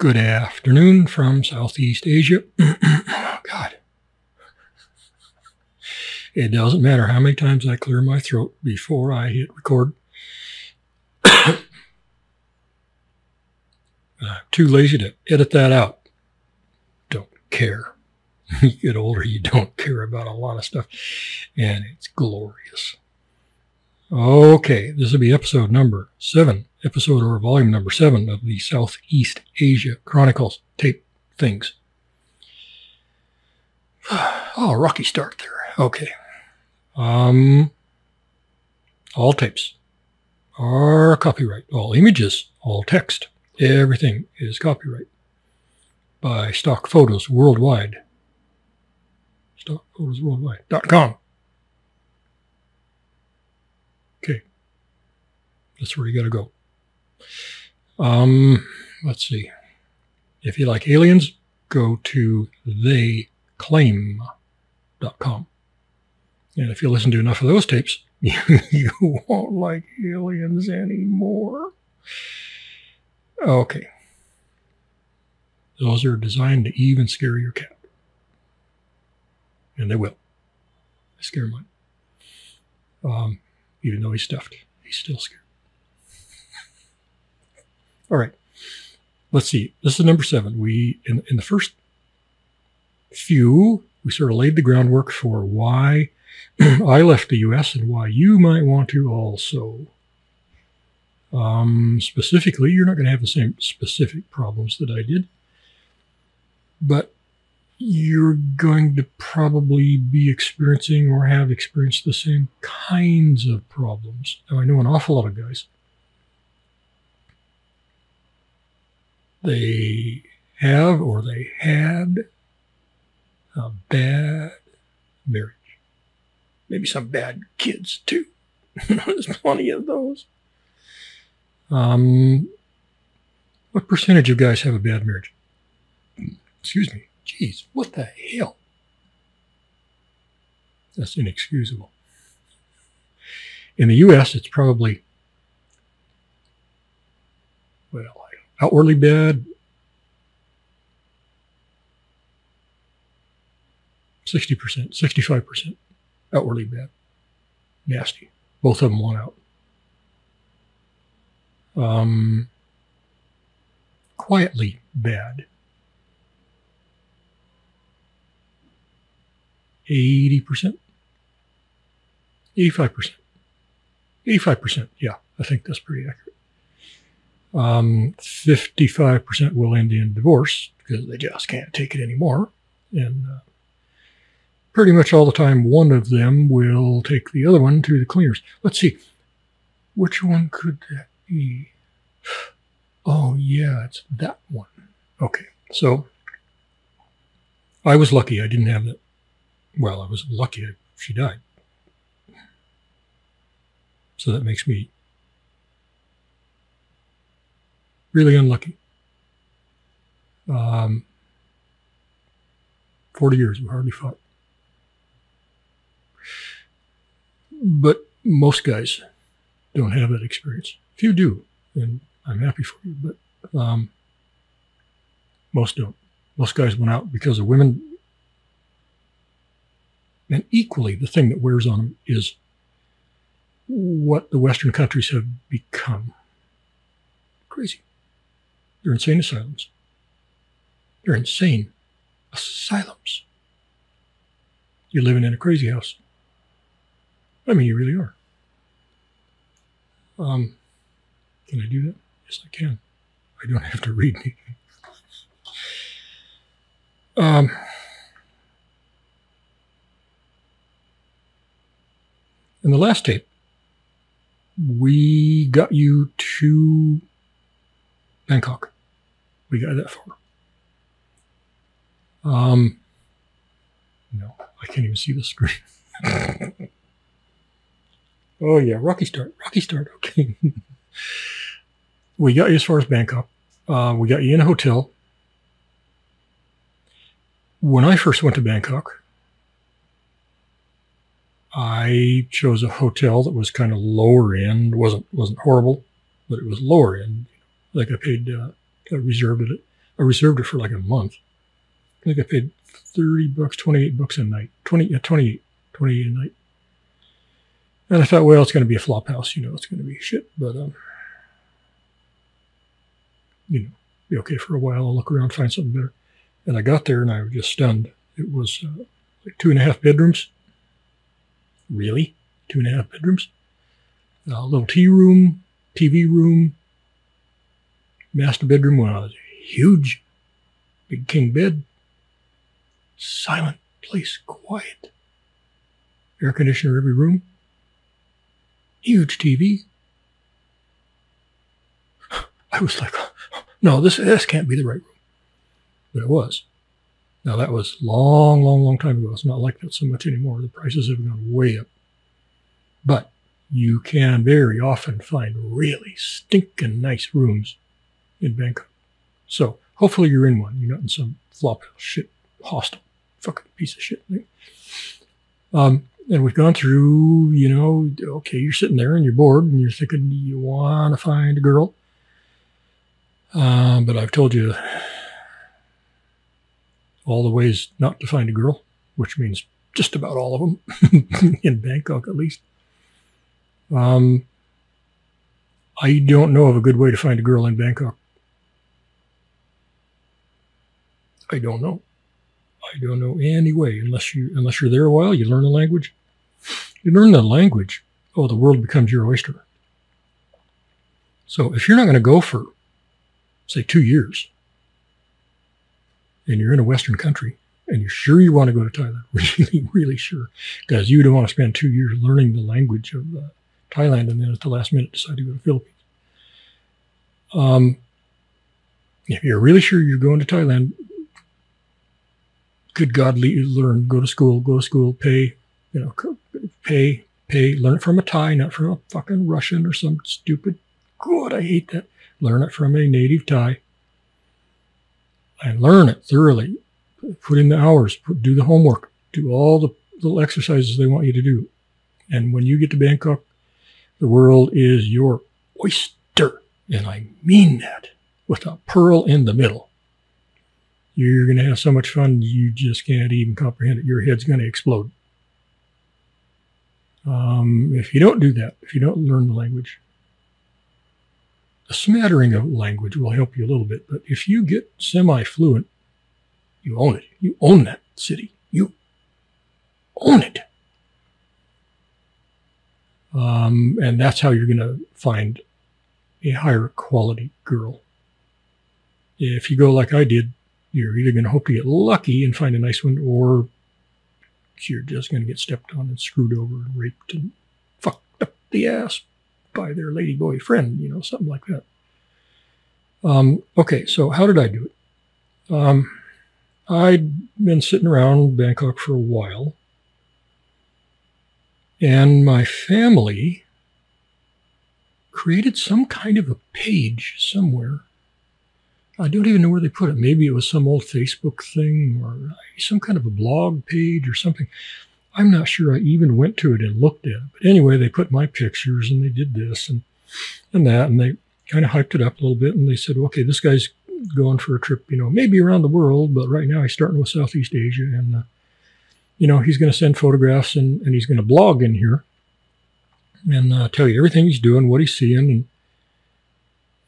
Good afternoon from Southeast Asia. oh, God. It doesn't matter how many times I clear my throat before I hit record. I'm too lazy to edit that out. Don't care. you get older, you don't care about a lot of stuff, and it's glorious. Okay, this will be episode number seven, episode or volume number seven of the Southeast Asia Chronicles tape things. Oh, rocky start there. Okay. Um, all tapes are copyright. All images, all text, everything is copyright by Stock Photos Worldwide. StockPhotosWorldwide.com. Okay. That's where you got to go. Um, let's see. If you like aliens, go to theyclaim.com. And if you listen to enough of those tapes, you, won't like aliens anymore. Okay. Those are designed to even scare your cat. And they will. I scare mine. Um, even though he's stuffed, he's still scared. All right. Let's see. This is number seven. We, in, in the first few, we sort of laid the groundwork for why I left the US and why you might want to also. Um, specifically, you're not going to have the same specific problems that I did, but you're going to probably be experiencing or have experienced the same kinds of problems. Now, I know an awful lot of guys. They have or they had a bad marriage maybe some bad kids too. There's plenty of those. Um, what percentage of guys have a bad marriage? Excuse me. Jeez, what the hell? That's inexcusable. In the U.S., it's probably, well, outwardly bad, 60%, 65% outwardly bad, nasty. Both of them won out. Um, quietly bad. 80%, 85%, 85%. Yeah, I think that's pretty accurate. Um, 55% will end in divorce because they just can't take it anymore. And uh, pretty much all the time, one of them will take the other one to the cleaners. Let's see. Which one could that be? Oh, yeah, it's that one. Okay, so I was lucky I didn't have that. Well, I was lucky she died. So that makes me really unlucky. Um, 40 years, we hardly fought. But most guys don't have that experience. Few do, and I'm happy for you, but um, most don't. Most guys went out because of women. And equally, the thing that wears on them is what the Western countries have become. Crazy. They're insane asylums. They're insane asylums. You're living in a crazy house. I mean, you really are. Um, can I do that? Yes, I can. I don't have to read anything. Um, in the last tape, we got you to Bangkok. We got that far. Um, no, I can't even see the screen. Oh yeah, rocky start, rocky start. Okay. we got you as far as Bangkok. Uh, we got you in a hotel. When I first went to Bangkok, I chose a hotel that was kind of lower end. wasn't wasn't horrible, but it was lower end. Like I paid, uh, I reserved it I reserved it for like a month. I think I paid 30 bucks, 28 bucks a night, 20, yeah, 28, 28 a night. And I thought, well, it's going to be a flop house, you know, it's going to be shit, but, um, you know, be okay for a while. I'll look around, find something better. And I got there and I was just stunned. It was uh, like two and a half bedrooms. Really? Two and a half bedrooms? A little tea room, TV room, master bedroom was huge, big king bed, silent place, quiet, air conditioner every room, huge TV. I was like, no, this, this can't be the right room. But it was. Now that was long, long, long time ago. It's not like that so much anymore. The prices have gone way up. But you can very often find really stinking nice rooms in Bangkok. So hopefully you're in one. You're not in some flop shit hostel fucking piece of shit thing. Um, and we've gone through, you know, okay, you're sitting there and you're bored and you're thinking you want to find a girl. Um, but I've told you all the ways not to find a girl, which means just about all of them in Bangkok, at least. Um, I don't know of a good way to find a girl in Bangkok. I don't know. I don't know any way unless you unless you're there a while. You learn the language. You learn the language. Oh, the world becomes your oyster. So if you're not going to go for, say, two years, and you're in a Western country, and you're sure you want to go to Thailand, really, really sure, because you don't want to spend two years learning the language of uh, Thailand and then at the last minute decide to go to the Philippines. Um, if you're really sure you're going to Thailand, good God, learn, go to school, go to school, pay, you know, pay, pay, learn it from a Thai, not from a fucking Russian or some stupid, God, I hate that. Learn it from a native Thai and learn it thoroughly. Put in the hours, put, do the homework, do all the little exercises they want you to do. And when you get to Bangkok, the world is your oyster. And I mean that with a pearl in the middle. You're going to have so much fun, you just can't even comprehend it. Your head's going to explode. Um, if you don't do that, if you don't learn the language, a smattering of language will help you a little bit. But if you get semi fluent, you own it. You own that city. You own it. Um, and that's how you're going to find a higher quality girl. If you go like I did, you're either going to hope to get lucky and find a nice one, or you're just going to get stepped on and screwed over and raped and fucked up the ass by their lady boy friend, you know, something like that. Um, okay, so how did I do it? Um, I'd been sitting around Bangkok for a while, and my family created some kind of a page somewhere I don't even know where they put it. Maybe it was some old Facebook thing or some kind of a blog page or something. I'm not sure I even went to it and looked at it. But anyway, they put my pictures and they did this and, and that, and they kind of hyped it up a little bit. And they said, okay, this guy's going for a trip, you know, maybe around the world, but right now he's starting with Southeast Asia. And, uh, you know, he's going to send photographs and, and he's going to blog in here and uh, tell you everything he's doing, what he's seeing, and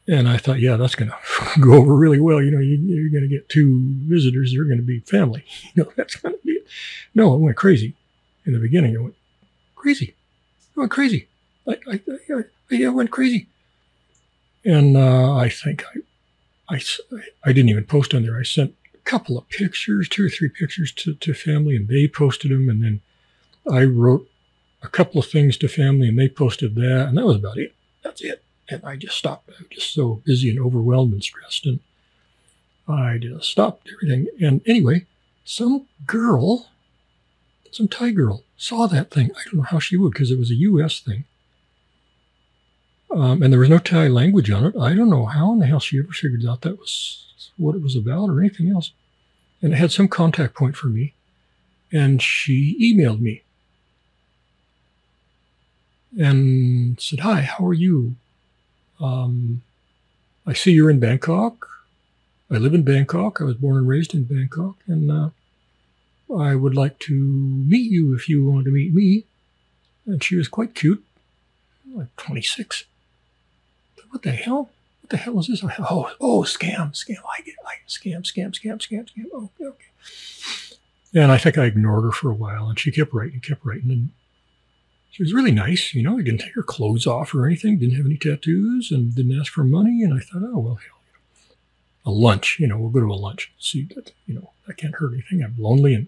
and I thought, yeah, that's going to go over really well. You know, you, are going to get two visitors. They're going to be family. You know, that's going to be it. No, it went crazy. In the beginning, it went crazy. It went crazy. I, I, I, I went crazy. And uh, I think I, I, I didn't even post on there. I sent a couple of pictures, two or three pictures to, to family, and they posted them. And then I wrote a couple of things to family, and they posted that. And that was about it. That's it and I just stopped. I was just so busy and overwhelmed and stressed, and I just stopped everything. And anyway, some girl, some Thai girl, saw that thing. I don't know how she would because it was a U.S. thing. Um, and there was no Thai language on it. I don't know how in the hell she ever figured out that was what it was about or anything else. And it had some contact point for me. And she emailed me and said, Hi, how are you? Um, I see you're in Bangkok. I live in Bangkok. I was born and raised in Bangkok, and uh, I would like to meet you if you want to meet me. And she was quite cute, like 26. What the hell? What the hell is this? Oh, oh, scam, scam. I get, I scam, scam, scam, scam, scam. Oh, okay, okay. And I think I ignored her for a while, and she kept writing, kept writing, and she was really nice. You know, I didn't take her clothes off or anything, didn't have any tattoos, and didn't ask for money. And I thought, oh, well, hell, a lunch, you know, we'll go to a lunch. See, that, you know, I can't hurt anything. I'm lonely and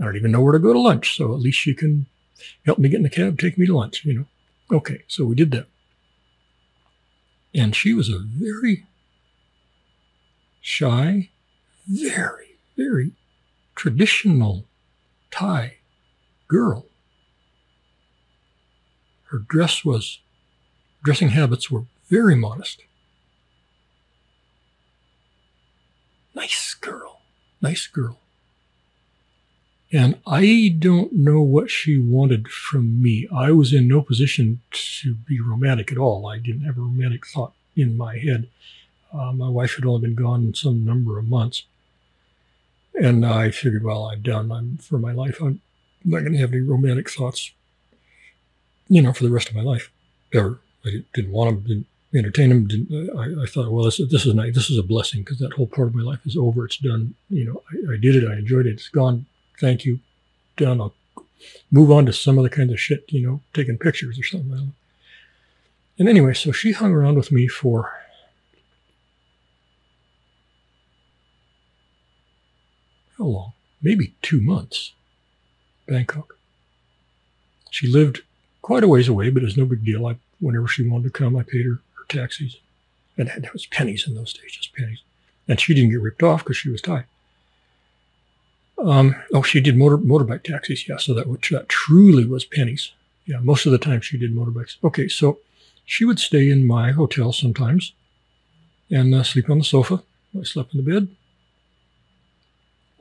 I don't even know where to go to lunch. So at least she can help me get in the cab, take me to lunch, you know. Okay, so we did that. And she was a very shy, very, very traditional Thai girl. Her dress was, dressing habits were very modest. Nice girl, nice girl. And I don't know what she wanted from me. I was in no position to be romantic at all. I didn't have a romantic thought in my head. Uh, my wife had only been gone some number of months. And I figured, well, I'm done. I'm for my life. I'm not going to have any romantic thoughts, you know, for the rest of my life. Ever. I didn't want them. Didn't entertain them. Didn't, I, I thought, well, this, this is nice. This is a blessing because that whole part of my life is over. It's done. You know, I, I did it. I enjoyed it. It's gone. Thank you. Done. I'll move on to some other kind of shit. You know, taking pictures or something. And anyway, so she hung around with me for how long? Maybe two months. Bangkok. She lived quite a ways away, but it was no big deal. I, whenever she wanted to come, I paid her, her taxis. And that was pennies in those days, just pennies. And she didn't get ripped off because she was Thai. Um, oh, she did motor motorbike taxis. Yeah, so that which that truly was pennies. Yeah, most of the time she did motorbikes. Okay, so she would stay in my hotel sometimes and uh, sleep on the sofa. I slept in the bed.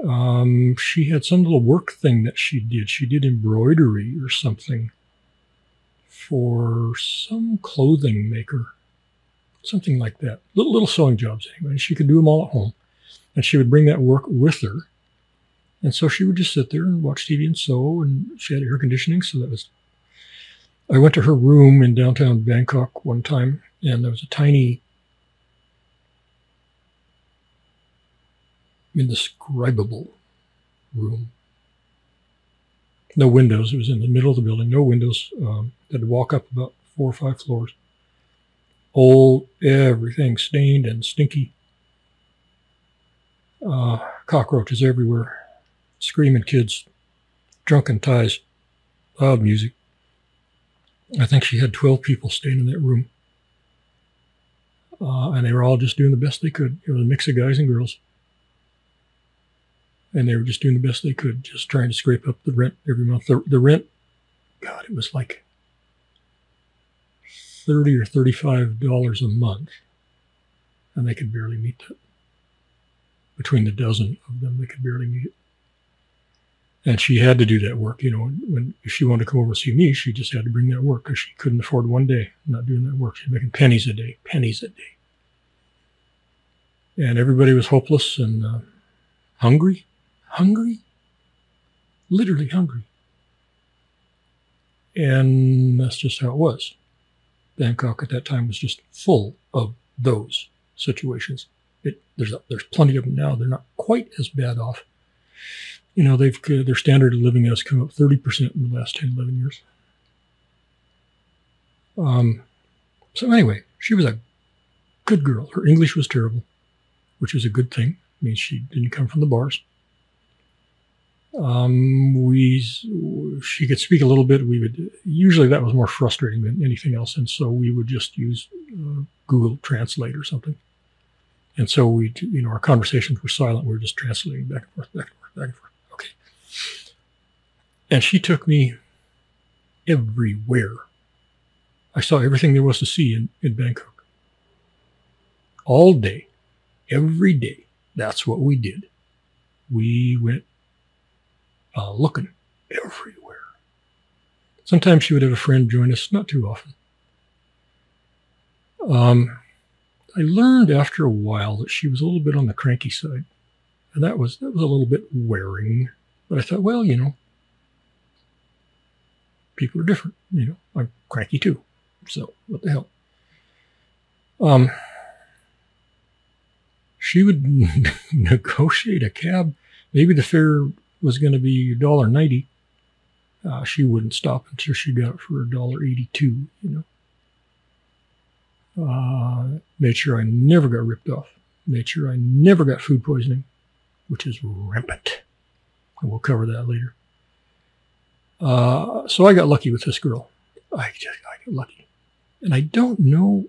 Um, she had some little work thing that she did. She did embroidery or something for some clothing maker, something like that. Little little sewing jobs anyway. She could do them all at home, and she would bring that work with her. And so she would just sit there and watch TV and sew, and she had air conditioning, so that was. I went to her room in downtown Bangkok one time, and there was a tiny indescribable room. No windows. It was in the middle of the building. No windows. Um, had to walk up about four or five floors. Old, everything stained and stinky. Uh, cockroaches everywhere. Screaming kids. Drunken Thais, Loud music. I think she had 12 people staying in that room. Uh, and they were all just doing the best they could. It was a mix of guys and girls and they were just doing the best they could, just trying to scrape up the rent every month. The, the rent, God, it was like thirty or thirty-five dollars a month, and they could barely meet that. Between the dozen of them, they could barely meet it. And she had to do that work, you know. When if she wanted to come over and see me, she just had to bring that work because she couldn't afford one day not doing that work. She was making pennies a day, pennies a day, and everybody was hopeless and uh, hungry hungry, literally hungry. And that's just how it was. Bangkok at that time was just full of those situations. It, there's there's plenty of them now. They're not quite as bad off. You know, they've their standard of living has come up 30% in the last 10, 11 years. Um, so anyway, she was a good girl. Her English was terrible, which is a good thing. Means she didn't come from the bars. Um, we she could speak a little bit. We would usually that was more frustrating than anything else, and so we would just use uh, Google Translate or something. And so we, you know, our conversations were silent. We were just translating back and forth, back and forth, back and forth. Okay. And she took me everywhere. I saw everything there was to see in, in Bangkok. All day, every day. That's what we did. We went uh, looking everywhere. Sometimes she would have a friend join us, not too often. Um, I learned after a while that she was a little bit on the cranky side. And that was that was a little bit wearing. But I thought, well, you know, people are different. You know, I'm cranky too. So what the hell? Um, she would negotiate a cab. Maybe the fare was going to be $1.90. Uh, she wouldn't stop until she got it for $1.82, you know. Uh, made sure I never got ripped off. Made sure I never got food poisoning, which is rampant. And we'll cover that later. Uh, so I got lucky with this girl. I just I got lucky. And I don't know.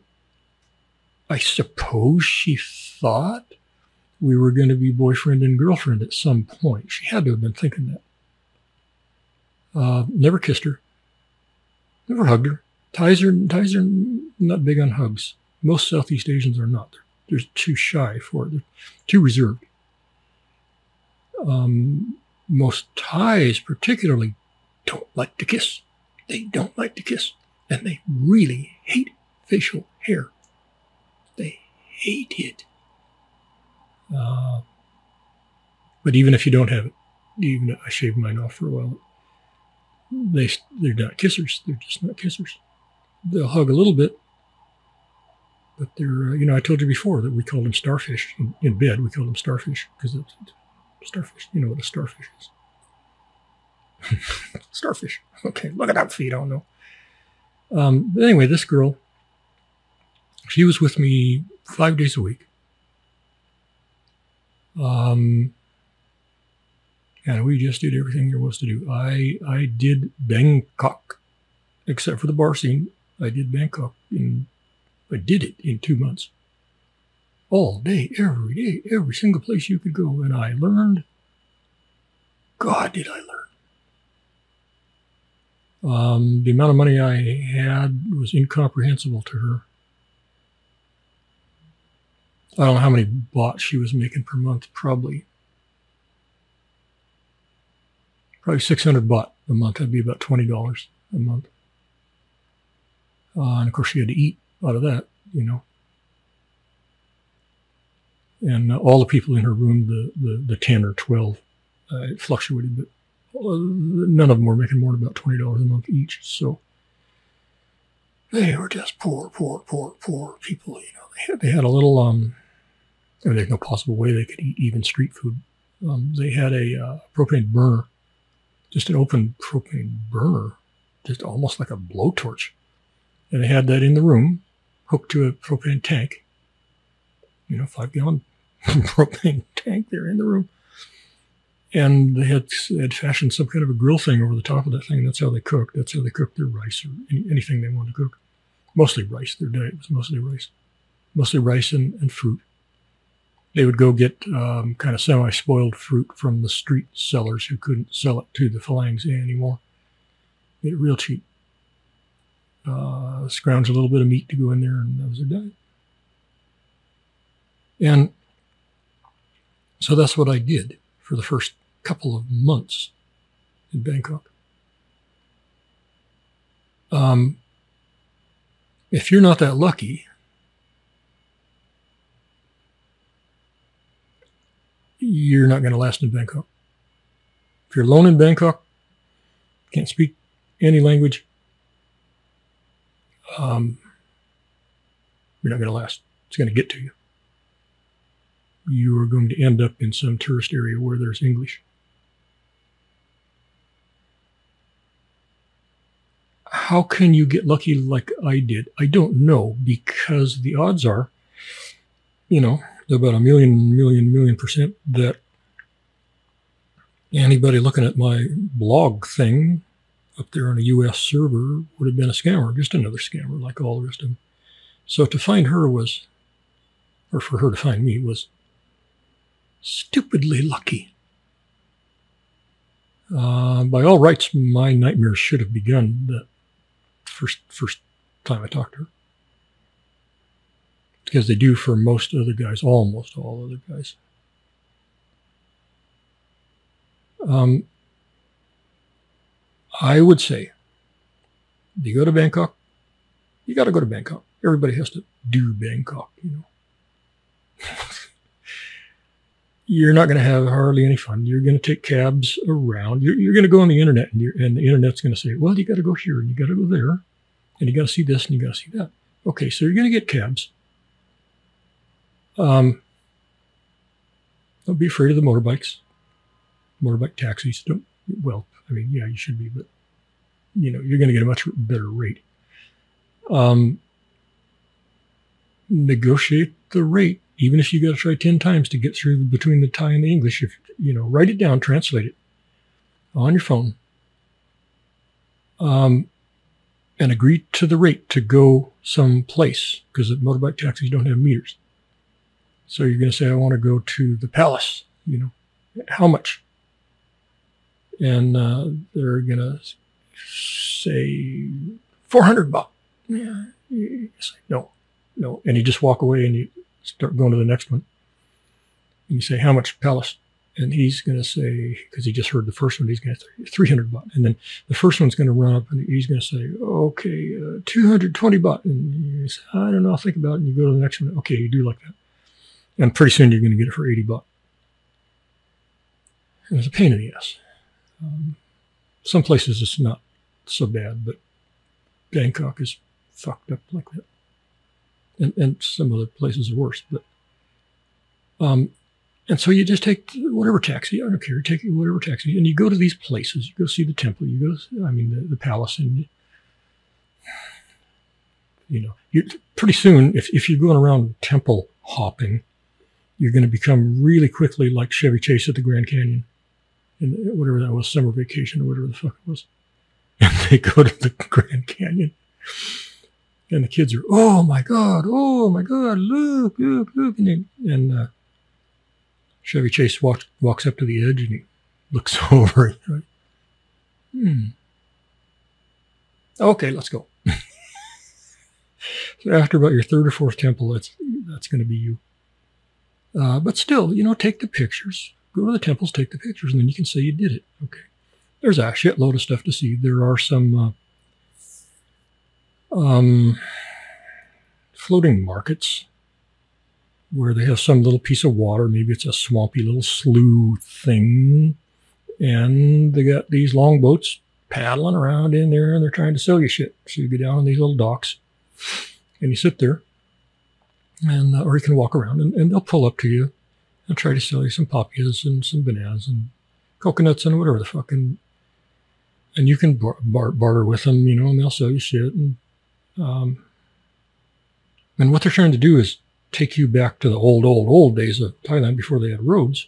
I suppose she thought we were going to be boyfriend and girlfriend at some point. She had to have been thinking that. Uh, never kissed her. Never hugged her. Thais are, Thais are not big on hugs. Most Southeast Asians are not. They're, they're too shy for it. They're too reserved. Um, most Thais, particularly, don't like to kiss. They don't like to kiss. And they really hate facial hair. They hate it. Uh, but even if you don't have it, even I shaved mine off for a while, they they're not kissers. They're just not kissers. They'll hug a little bit, but they're uh, you know I told you before that we called them starfish in, in bed. We called them starfish because it's starfish. You know what a starfish is. starfish. Okay, look it up if you don't know. Um, but anyway, this girl, she was with me five days a week. Um, and we just did everything there was to do. I I did Bangkok, except for the bar scene. I did Bangkok in, I did it in two months. All day, every day, every single place you could go, and I learned. God, did I learn! Um, the amount of money I had was incomprehensible to her. I don't know how many baht she was making per month. Probably, probably 600 baht a month. That'd be about $20 a month. Uh, and of course, she had to eat out of that, you know. And uh, all the people in her room, the, the, the 10 or 12, uh, it fluctuated, but uh, none of them were making more than about $20 a month each. So they were just poor, poor, poor, poor people. You know, they had, they had a little um, Mean, there's no possible way they could eat even street food. Um, they had a uh, propane burner, just an open propane burner, just almost like a blowtorch. And they had that in the room, hooked to a propane tank. You know, five gallon propane tank there in the room. And they had, had fashioned some kind of a grill thing over the top of that thing. That's how they cooked. That's how they cooked their rice or any, anything they wanted to cook. Mostly rice. Their diet was mostly rice, mostly rice and, and fruit they would go get um, kind of semi-spoiled fruit from the street sellers who couldn't sell it to the farangs anymore. Get it real cheap. Uh, scrounge a little bit of meat to go in there, and that was their diet. And so that's what I did for the first couple of months in Bangkok. Um, if you're not that lucky, you're not going to last in Bangkok. If you're alone in Bangkok, can't speak any language, um, you're not going to last. It's going to get to you. You are going to end up in some tourist area where there's English. How can you get lucky like I did? I don't know because the odds are, you know, about a million, million, million percent that anybody looking at my blog thing up there on a US server would have been a scammer, just another scammer like all the rest of them. So to find her was, or for her to find me was stupidly lucky. Uh, by all rights, my nightmares should have begun the first first time I talked to her because they do for most other guys, almost all other guys. Um, I would say, do you go to Bangkok, you got to go to Bangkok. Everybody has to do Bangkok, you know. you're not going to have hardly any fun. You're going to take cabs around. You're, you're going to go on the internet, and, and the internet's going to say, well, you got to go here, and you got to go there, and you got to see this, and you got to see that. Okay, so you're going to get cabs. Um, don't be afraid of the motorbikes, motorbike taxis. Don't, well, I mean, yeah, you should be, but you know, you're going to get a much better rate. Um, negotiate the rate even if you got to try 10 times to get through between the Thai and the English, if you know, write it down, translate it on your phone, um, and agree to the rate to go someplace because the motorbike taxis don't have meters. So you're going to say, I want to go to the palace, you know, how much? And uh, they're going to say 400 baht. Yeah, say, no, no. And you just walk away and you start going to the next one. And you say, how much palace? And he's going to say, because he just heard the first one, he's going to say 300 baht. And then the first one's going to run up and he's going to say, okay, uh, 220 baht. And you say, I don't know, I'll think about it. And you go to the next one. Okay, you do like that. And pretty soon you're going to get it for 80 bucks. And it's a pain in the ass. Um, some places it's not so bad, but Bangkok is fucked up like that and, and some other places are worse. But um, and so you just take whatever taxi, I don't care, take whatever taxi, and you go to these places. You go see the temple. You go, to, I mean, the, the palace, and you know, you pretty soon, if if you're going around temple hopping, you're going to become really quickly like Chevy Chase at the Grand Canyon, and whatever that was, summer vacation or whatever the fuck it was, and they go to the Grand Canyon and the kids are, oh my God, oh my God, look, look, look. And, and uh, Chevy Chase walks, walks up to the edge and he looks over. Right? Hmm. Okay, let's go. so after about your third or fourth temple, that's, that's going to be you. Uh, but still, you know, take the pictures. Go to the temples, take the pictures, and then you can say you did it. Okay. There's a shitload of stuff to see. There are some uh, um, floating markets where they have some little piece of water. Maybe it's a swampy little slough thing. And they got these long boats paddling around in there and they're trying to sell you shit. So you go down on these little docks and you sit there and, uh, or you can walk around and, and they'll pull up to you and try to sell you some papias and some bananas and coconuts and whatever the fuck. And, and you can bar- bar- barter with them, you know, and they'll sell you shit and um, and what they're trying to do is take you back to the old, old, old days of Thailand before they had roads.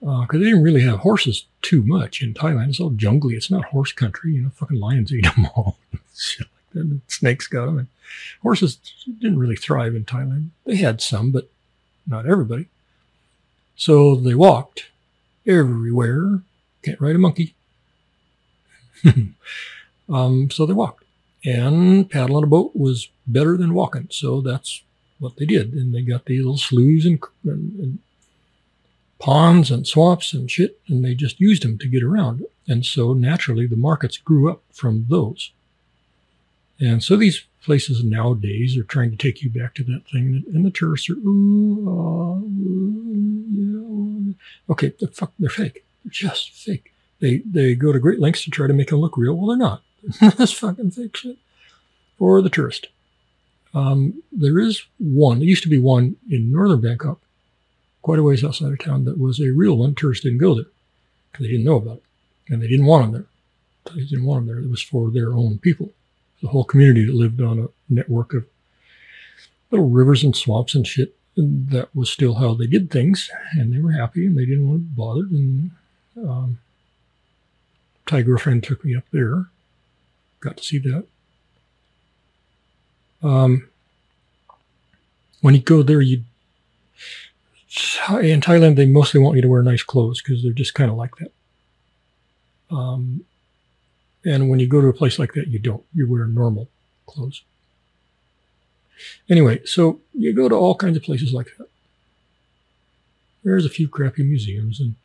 Because uh, they didn't really have horses too much in Thailand. It's all jungly. It's not horse country. You know, fucking lions eat them all. That. And snakes got them. And horses didn't really thrive in Thailand. They had some, but not everybody. So they walked everywhere. Can't ride a monkey. um, so they walked. And paddling a boat was better than walking. So that's what they did. And they got these little sloughs and, and, and ponds and swamps and shit, and they just used them to get around. And so naturally, the markets grew up from those. And so these places nowadays are trying to take you back to that thing, and the tourists are, ooh, uh, ooh, yeah. Okay, they're, fuck, they're fake. They're just fake. They they go to great lengths to try to make them look real. Well, they're not. That's fucking fiction for the tourist. Um, there is one, there used to be one in northern Bangkok, quite a ways outside of town, that was a real one. Tourists didn't go there because they didn't know about it and they didn't want them there. They didn't want them there. It was for their own people. The whole community that lived on a network of little rivers and swamps and shit. And that was still how they did things. And they were happy and they didn't want to be bothered. And um, Thai girlfriend took me up there got to see that. Um, when you go there, you in Thailand they mostly want you to wear nice clothes because they're just kind of like that. Um, and when you go to a place like that, you don't. You wear normal clothes. Anyway, so you go to all kinds of places like that. There's a few crappy museums, and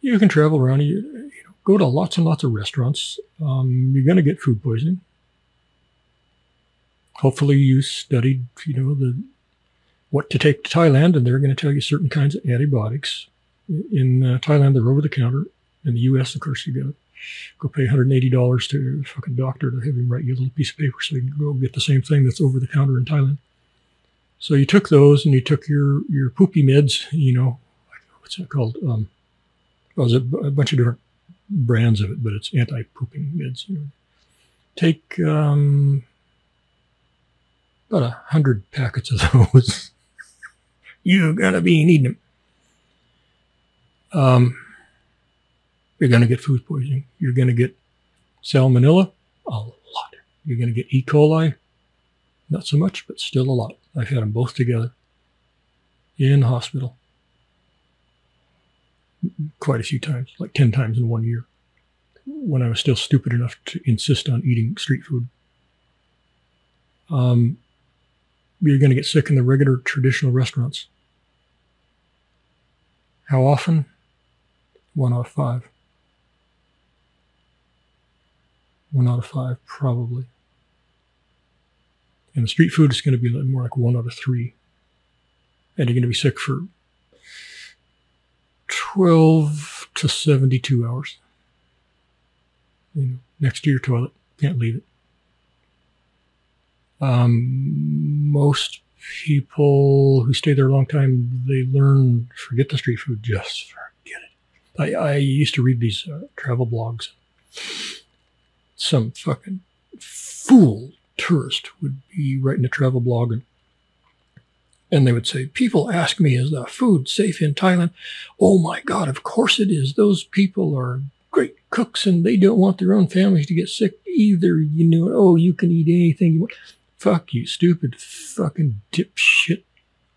you can travel around. You, Go to lots and lots of restaurants. Um, you're going to get food poisoning. Hopefully, you studied, you know, the what to take to Thailand, and they're going to tell you certain kinds of antibiotics. In uh, Thailand, they're over the counter. In the U.S., of course, you got go pay $180 to a fucking doctor to have him write you a little piece of paper so you can go get the same thing that's over the counter in Thailand. So you took those and you took your your poopy meds, you know, what's that called? Um, well, there's a, bunch of different brands of it, but it's anti-pooping meds. You know. Take um, about a hundred packets of those. You're gonna be needing them. Um, you're gonna get food poisoning. You're gonna get salmonella, a lot. You're gonna get E. coli, not so much, but still a lot. I've had them both together in hospital quite a few times, like 10 times in one year, when I was still stupid enough to insist on eating street food. Um, you're going to get sick in the regular traditional restaurants. How often? One out of five. One out of five, probably. And the street food is going to be more like one out of three. And you're going to be sick for 12 to 72 hours. You know, next to your toilet. Can't leave it. Um, most people who stay there a long time, they learn, forget the street food, just forget it. I, I used to read these uh, travel blogs. Some fucking fool tourist would be writing a travel blog and and they would say, People ask me, is the food safe in Thailand? Oh my God, of course it is. Those people are great cooks and they don't want their own families to get sick either. You know, oh, you can eat anything you want. Fuck you, stupid fucking dipshit,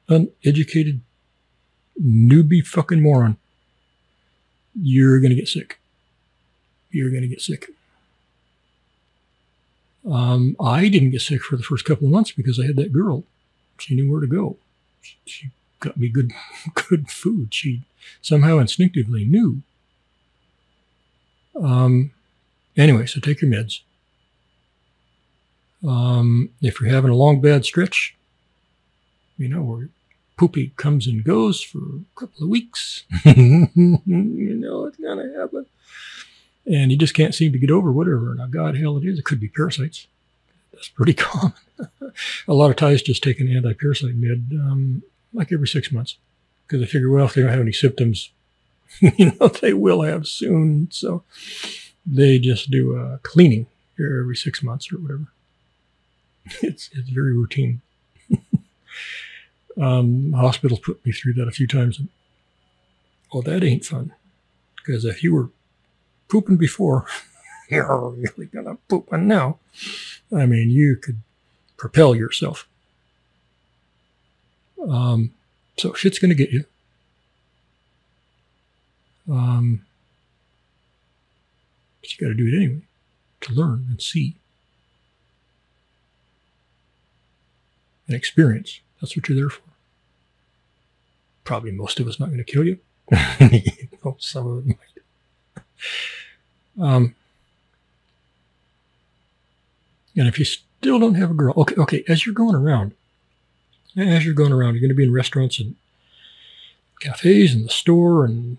uneducated newbie fucking moron. You're going to get sick. You're going to get sick. Um, I didn't get sick for the first couple of months because I had that girl. She knew where to go. She got me good, good food. She somehow instinctively knew. Um, anyway, so take your meds. Um, if you're having a long bad stretch, you know, where poopy comes and goes for a couple of weeks, you know it's gonna happen and you just can't seem to get over whatever. Now, God, hell, it is. It could be parasites. That's pretty common. a lot of Thais just take an anti-parasite med um, like every six months because they figure, well, if they don't have any symptoms, you know, they will have soon. So they just do a cleaning every six months or whatever. It's it's very routine. um, hospitals put me through that a few times. Oh, that ain't fun. Because if you were pooping before, you're really gonna poop now. I mean, you could propel yourself. Um, so shit's gonna get you. Um, but you got to do it anyway to learn and see and experience. That's what you're there for. Probably most of us not going to kill you. some of it might. Um, and if you still don't have a girl, okay, okay, as you're going around, as you're going around, you're going to be in restaurants and cafes and the store and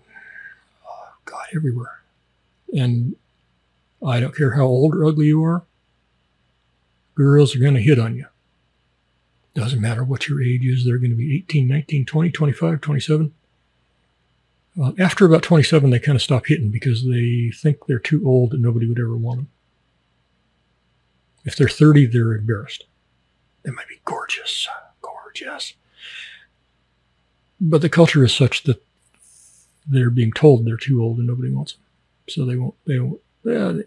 oh God, everywhere. And I don't care how old or ugly you are, girls are going to hit on you. Doesn't matter what your age is, they're going to be 18, 19, 20, 25, 27. After about 27, they kind of stop hitting because they think they're too old and nobody would ever want them. If they're 30, they're embarrassed. They might be gorgeous, gorgeous. But the culture is such that they're being told they're too old and nobody wants them. So they won't, they won't, they'll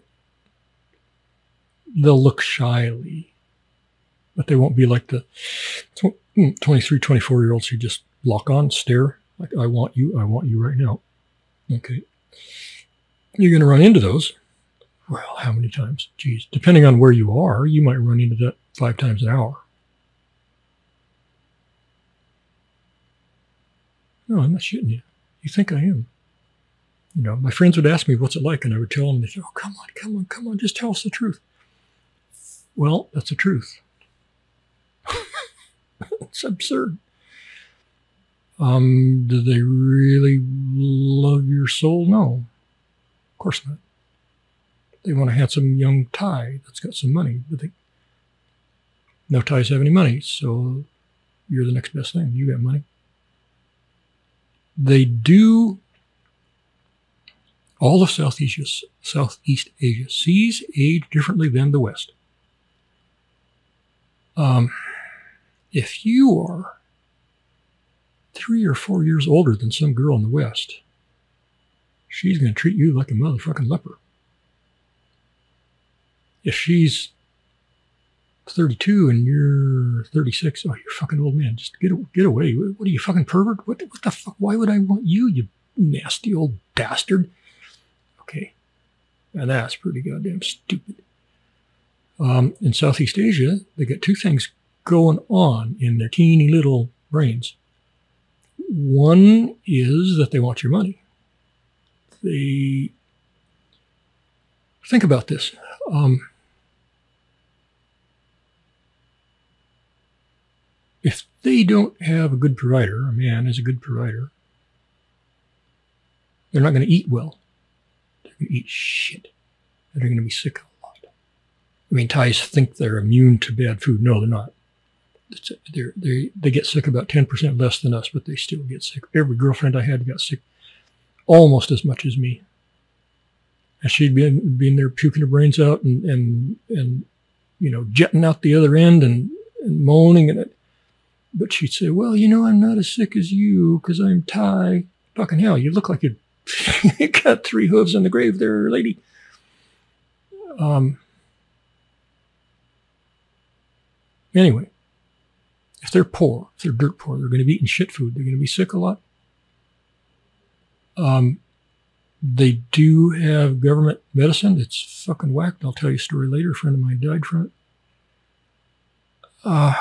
look shyly, but they won't be like the hmm, 23, 24 year olds who just lock on, stare, like, I want you, I want you right now. Okay. You're going to run into those. Well, how many times? Geez, depending on where you are, you might run into that five times an hour. No, I'm not shitting you. You think I am. You know, my friends would ask me, what's it like? And I would tell them, they'd say, oh, come on, come on, come on, just tell us the truth. Well, that's the truth. it's absurd. Um, do they really love your soul? No, of course not. They want a handsome young Thai that's got some money, but they, no Thais have any money, so you're the next best thing. You got money. They do all of Southeast Asia, Southeast Asia sees age differently than the West. Um, if you are three or four years older than some girl in the West, she's going to treat you like a motherfucking leper. If she's 32 and you're 36, oh, you're fucking old man. Just get get away. What are you fucking pervert? What, what the fuck? Why would I want you, you nasty old bastard? Okay. Now that's pretty goddamn stupid. Um, in Southeast Asia, they got two things going on in their teeny little brains. One is that they want your money. They think about this. Um, if they don't have a good provider, a man is a good provider, they're not going to eat well They're going to eat shit. They're going to be sick a lot. I mean, Thais think they're immune to bad food. No, they're not. They they get sick about 10% less than us, but they still get sick. Every girlfriend I had got sick almost as much as me. And she'd been being there puking her brains out and, and, and, you know, jetting out the other end and, and moaning. And it, but she'd say, well, you know, I'm not as sick as you because I'm Thai. Fucking hell, you look like you got three hooves in the grave there, lady. Um, anyway, if they're poor, if they're dirt poor, they're going to be eating shit food. They're going to be sick a lot. Um, they do have government medicine. It's fucking whacked. I'll tell you a story later. A friend of mine died from it. Uh,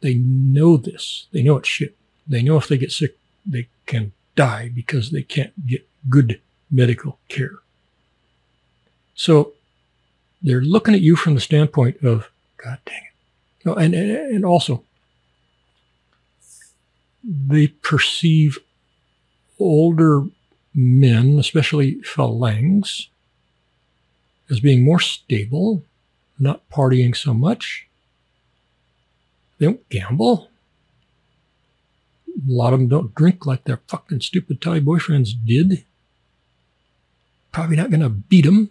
they know this. They know it's shit. They know if they get sick, they can die because they can't get good medical care. So they're looking at you from the standpoint of, God dang it. No, and, and also, they perceive older men, especially farangs, as being more stable, not partying so much. They don't gamble a lot of them don't drink like their fucking stupid Thai boyfriends did. Probably not going to beat them.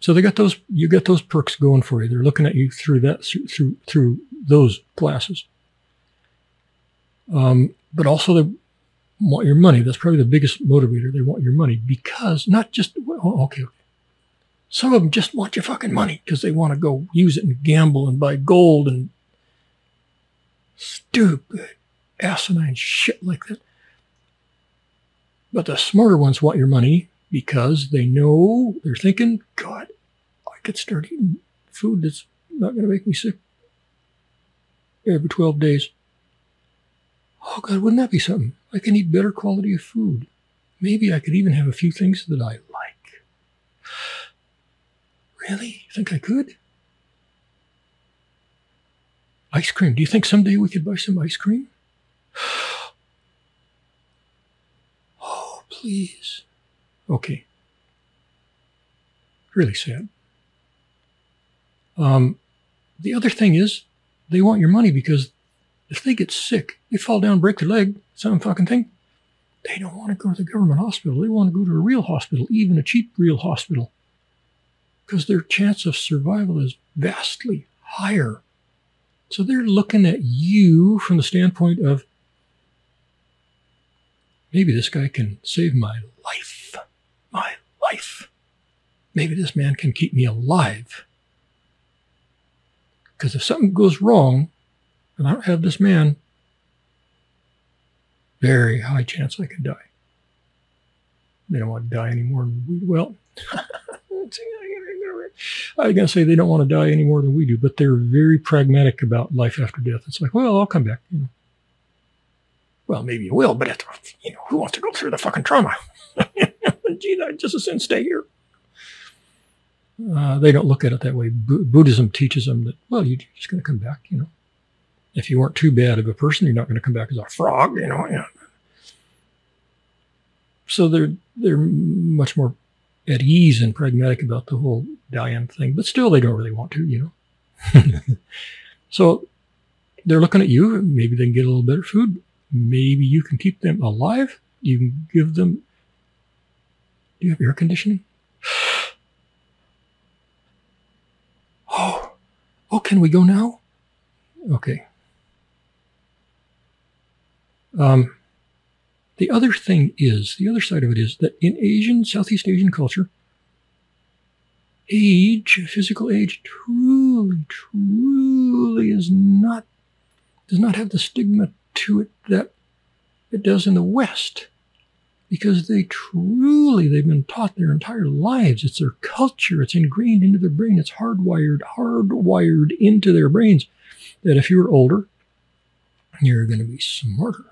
So they got those. You got those perks going for you. They're looking at you through that through through those glasses. Um, but also they want your money. That's probably the biggest motivator. They want your money because not just okay, okay. Some of them just want your fucking money because they want to go use it and gamble and buy gold and stupid asinine shit like that. But the smarter ones want your money because they know they're thinking, God, I could start eating food that's not going to make me sick every 12 days. Oh, God, wouldn't that be something? I can eat better quality of food. Maybe I could even have a few things that I like. Really? You think I could? Ice cream. Do you think someday we could buy some ice cream? oh, please. Okay. Really sad. Um, the other thing is, they want your money because if they get sick, they fall down, break their leg, some fucking thing, they don't want to go to the government hospital. They want to go to a real hospital, even a cheap real hospital, because their chance of survival is vastly higher. So they're looking at you from the standpoint of Maybe this guy can save my life. My life. Maybe this man can keep me alive. Because if something goes wrong and I don't have this man, very high chance I can die. They don't want to die any more than we well. I was going to say they don't want to die any more than we do, but they're very pragmatic about life after death. It's like, well, I'll come back. You know, well, maybe you will, but you know, who wants to go through the fucking trauma? Gee, I just as soon stay here. Uh, they don't look at it that way. B- Buddhism teaches them that, well, you're just going to come back, you know. If you weren't too bad of a person, you're not going to come back as a frog, you know. So they're they're much more at ease and pragmatic about the whole dying thing, but still they don't really want to, you know. so they're looking at you. Maybe they can get a little better food. Maybe you can keep them alive. You can give them. Do you have air conditioning? Oh, oh, can we go now? Okay. Um, the other thing is, the other side of it is that in Asian, Southeast Asian culture, age, physical age, truly, truly is not, does not have the stigma to it that it does in the West. Because they truly, they've been taught their entire lives. It's their culture. It's ingrained into their brain. It's hardwired, hardwired into their brains that if you're older, you're going to be smarter.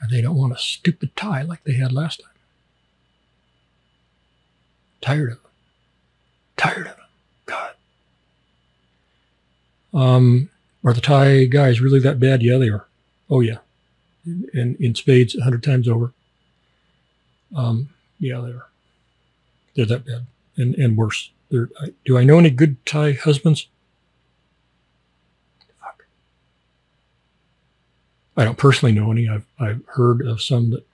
And they don't want a stupid Thai like they had last time. Tired of them. Tired of them. God. Um, are the Thai guys really that bad? Yeah, they are. Oh, yeah. And in spades, a hundred times over. Um, yeah, they are. They're that bad and, and worse. They're, do I know any good Thai husbands? Fuck. I don't personally know any. I've, I've heard of some that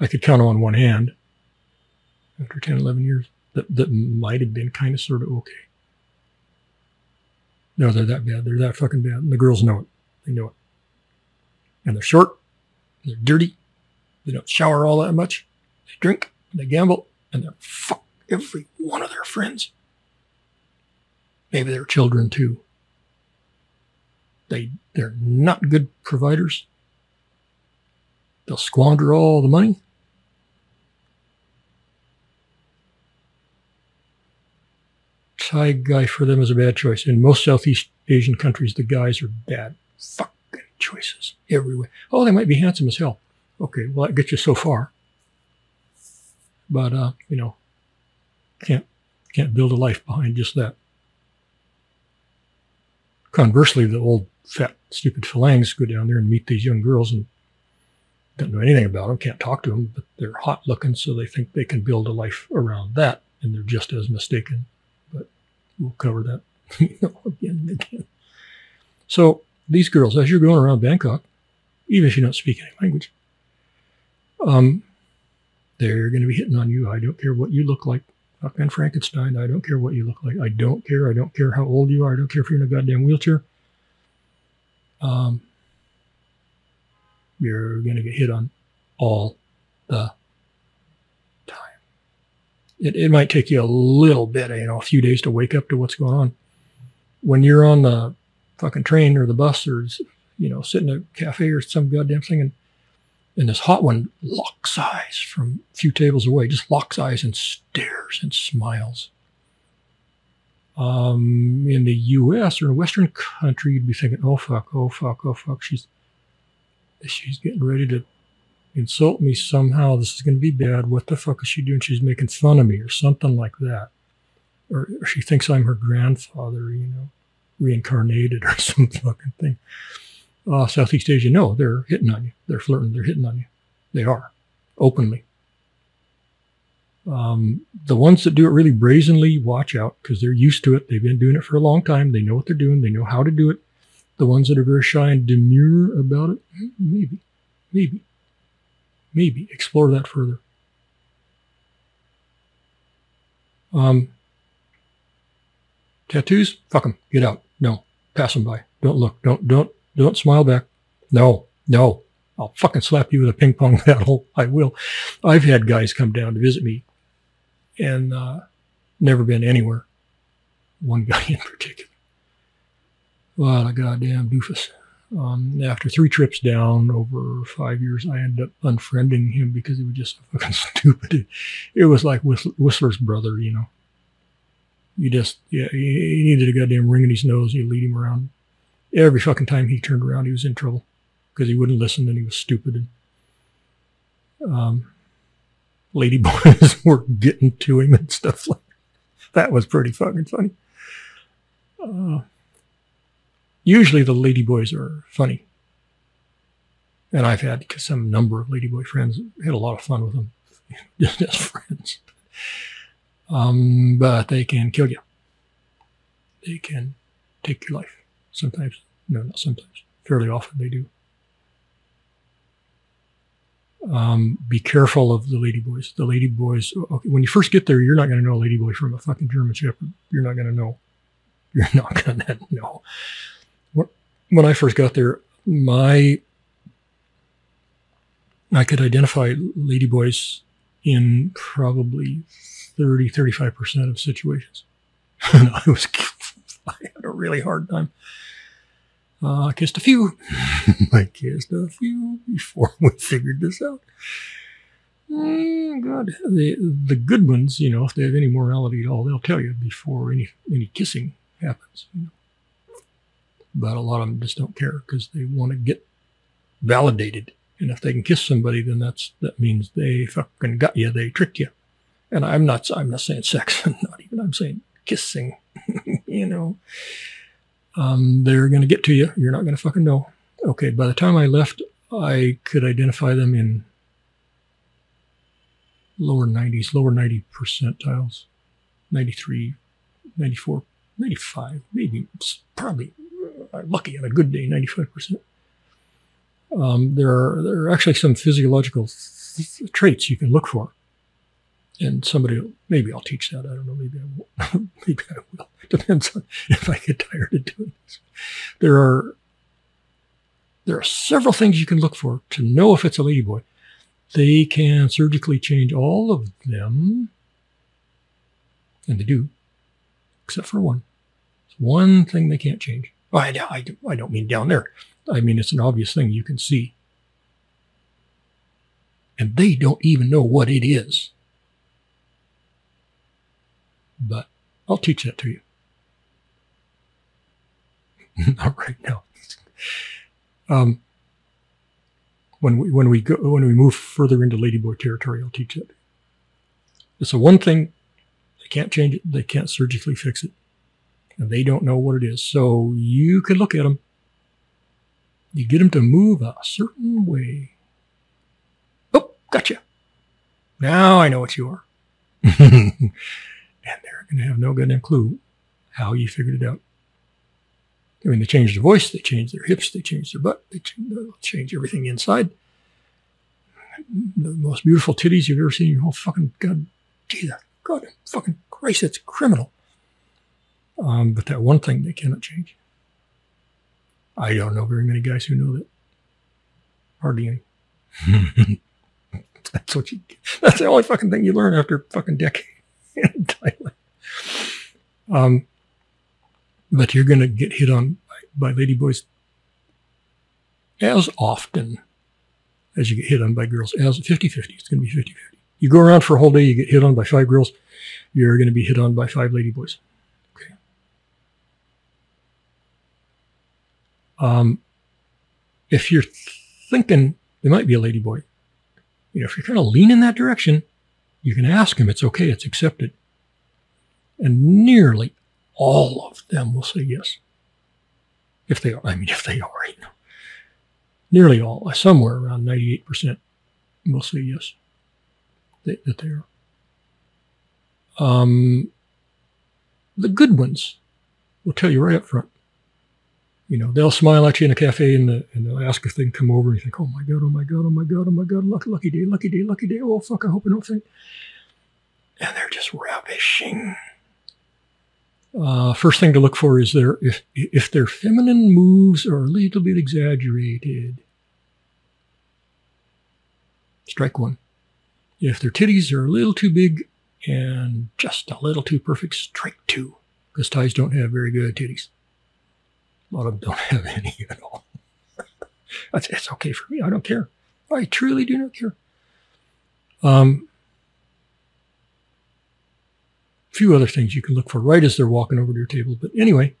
I could count on one hand after 10, 11 years that, that might have been kind of sort of okay. No, they're that bad. They're that fucking bad. And the girls know it. They know it. And they're short. They're dirty. They don't shower all that much. They drink. They gamble. And they fuck every one of their friends. Maybe their children too. They, they're not good providers. They'll squander all the money. Thai guy for them is a bad choice. In most Southeast Asian countries, the guys are bad fucking choices everywhere. Oh, they might be handsome as hell. Okay, well that gets you so far. But uh, you know, can't can't build a life behind just that. Conversely, the old fat stupid farangs go down there and meet these young girls and don't know anything about them, can't talk to them, but they're hot looking, so they think they can build a life around that, and they're just as mistaken But we'll cover that again and again. So these girls, as you're going around Bangkok, even if you don't speak any language, um, they're going to be hitting on you. I don't care what you look like. Fucking Frankenstein. I don't care what you look like. I don't care. I don't care how old you are. I don't care if you're in a goddamn wheelchair. Um, you're going to get hit on all the time. it, it might take you a little bit, you know, a few days to wake up to what's going on. When you're on the fucking train or the bus or, you know, sitting at a cafe or some goddamn thing and, and this hot one locks eyes from a few tables away, just locks eyes and stares and smiles. Um, in the U.S. or in a Western country, you'd be thinking, "Oh fuck, oh fuck, oh fuck, she's she's getting ready to insult me somehow. This is going to be bad. What the fuck is she doing? She's making fun of me or something like that. Or, or she thinks I'm her grandfather, you know, reincarnated or some fucking thing. Uh, Southeast Asia, no, they're hitting on you. They're flirting. They're hitting on you. They are openly. Um, the ones that do it really brazenly, watch out because they're used to it. They've been doing it for a long time. They know what they're doing. They know how to do it. The ones that are very shy and demure about it, maybe, maybe. Maybe explore that further. Um, tattoos, fuck them. Get out. No, pass them by. Don't look. Don't don't don't smile back. No, no. I'll fucking slap you with a ping pong paddle. I will. I've had guys come down to visit me, and uh, never been anywhere. One guy in particular. What a goddamn doofus. Um, after three trips down over five years, I ended up unfriending him because he was just fucking stupid. It was like Whistler's brother, you know. You just, yeah, he needed a goddamn ring in his nose. You lead him around. Every fucking time he turned around, he was in trouble because he wouldn't listen and he was stupid. And, um, lady boys were getting to him and stuff like that. was pretty fucking funny. Uh, Usually the ladyboys are funny. And I've had some number of ladyboy friends, had a lot of fun with them, just as friends. Um, but they can kill you. They can take your life. Sometimes, no, not sometimes. Fairly often they do. Um, be careful of the ladyboys. The ladyboys, okay, when you first get there, you're not going to know a ladyboy from a fucking German Shepherd. You're not going to know. You're not going to know. When I first got there, my I could identify ladyboys in probably 30, 35% of situations. and I was, I had a really hard time. Uh, I kissed a few. I kissed a few before we figured this out. Mm, God, the the good ones, you know, if they have any morality at all, they'll tell you before any any kissing happens. But a lot of them just don't care because they want to get validated. And if they can kiss somebody, then that's that means they fucking got you. They tricked you. And I'm not I'm not saying sex. not even I'm saying kissing. you know, um, they're going to get to you. You're not going to fucking know. Okay. By the time I left, I could identify them in lower 90s, lower 90 percentiles, 93, 94, 95, maybe probably lucky on a good day, 95%. Um, there are there are actually some physiological th- traits you can look for, and somebody maybe I'll teach that. I don't know. Maybe I won't. maybe I will. Depends on if I get tired of doing this. There are there are several things you can look for to know if it's a ladyboy. They can surgically change all of them, and they do, except for one. It's one thing they can't change. Oh, I, I, I don't mean down there. I mean, it's an obvious thing you can see. And they don't even know what it is. But I'll teach that to you. Not right now. Um, when we when we go when we move further into ladyboy territory, I'll teach it. It's the one thing they can't change it. They can't surgically fix it and they don't know what it is. So you can look at them. You get them to move a certain way. Oh, gotcha. Now I know what you are. and they're going to have no goddamn clue how you figured it out. I mean, they change their voice, they change their hips, they change their butt, they change everything inside. The most beautiful titties you've ever seen in your whole fucking god, Jesus, God, fucking Christ, it's criminal. Um, but that one thing they cannot change. I don't know very many guys who know that. Hardly any. that's what you. That's the only fucking thing you learn after fucking decade in Thailand. Um, but you're going to get hit on by, by ladyboys as often as you get hit on by girls, as 50 50. It's going to be 50 50. You go around for a whole day, you get hit on by five girls, you're going to be hit on by five ladyboys. Okay. Um, if you're thinking there might be a ladyboy, you know, if you're kind of lean in that direction, you can ask him. It's okay. It's accepted. And nearly all of them will say yes. If they are, I mean, if they are, you know, nearly all, somewhere around 98% will say yes, that, that they are. Um, the good ones will tell you right up front, you know, they'll smile at you in a cafe and, the, and they'll ask if they can come over and you think, oh my God, oh my God, oh my God, oh my God, lucky, lucky day, lucky day, lucky day. Oh, fuck, I hope I don't think. And they're just ravishing. Uh, first thing to look for is their, if, if their feminine moves are a little bit exaggerated. Strike one. If their titties are a little too big and just a little too perfect, strike two. Because Thais don't have very good titties. A lot of them don't have any at all. That's, it's okay for me. I don't care. I truly do not care. Um, a few other things you can look for right as they're walking over to your table. But anyway,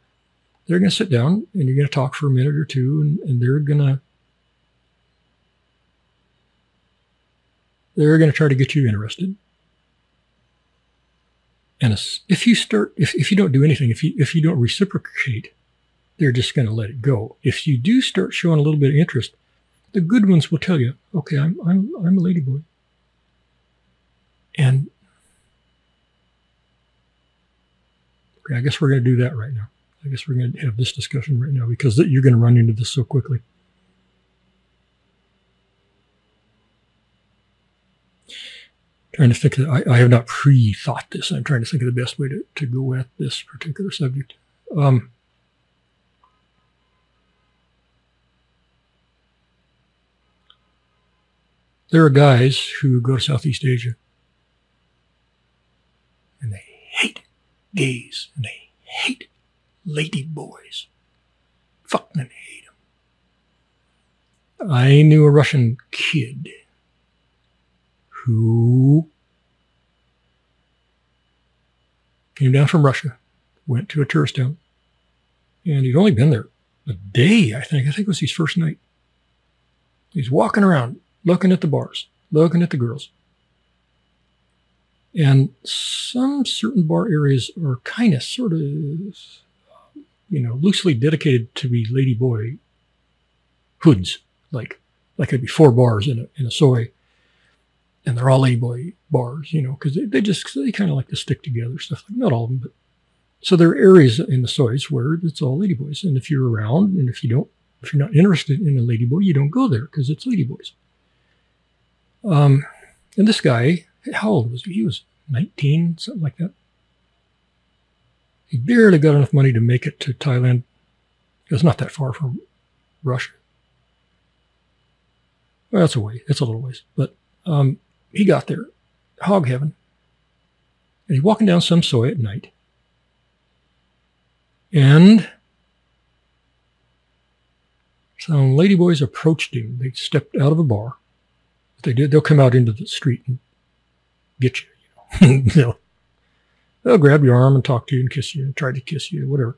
they're going to sit down and you're going to talk for a minute or two, and, and they're going to they're going to try to get you interested. And if you start, if, if you don't do anything, if you if you don't reciprocate, they're just going to let it go. If you do start showing a little bit of interest, the good ones will tell you, okay, I'm, I'm, I'm a ladyboy. And okay, I guess we're going to do that right now. I guess we're going to have this discussion right now because you're going to run into this so quickly. Trying to think, I, I have not pre-thought this. I'm trying to think of the best way to, to go at this particular subject. Um, there are guys who go to Southeast Asia and they hate gays and they hate lady boys. Fucking hate them. I knew a Russian kid who came down from Russia, went to a tourist town, and he'd only been there a day, I think. I think it was his first night. He's walking around, looking at the bars, looking at the girls. And some certain bar areas are kind of sort of, you know, loosely dedicated to be ladyboy hoods. Like, like it'd be four bars in a, in a soi. And they're all ladyboy bars, you know, because they, they just, they kind of like to stick together, stuff like Not all of them, but so there are areas in the sois where it's all ladyboys. And if you're around and if you don't, if you're not interested in a ladyboy, you don't go there because it's ladyboys. Um, and this guy, how old was he? He was 19, something like that. He barely got enough money to make it to Thailand. It was not that far from Russia. Well, that's a way. It's a little ways. But um, he got there, hog heaven. And he's walking down some soi at night. And some ladyboys approached him. They stepped out of a bar they do, they'll come out into the street and get you. You know, they'll, they'll grab your arm and talk to you and kiss you and try to kiss you, whatever.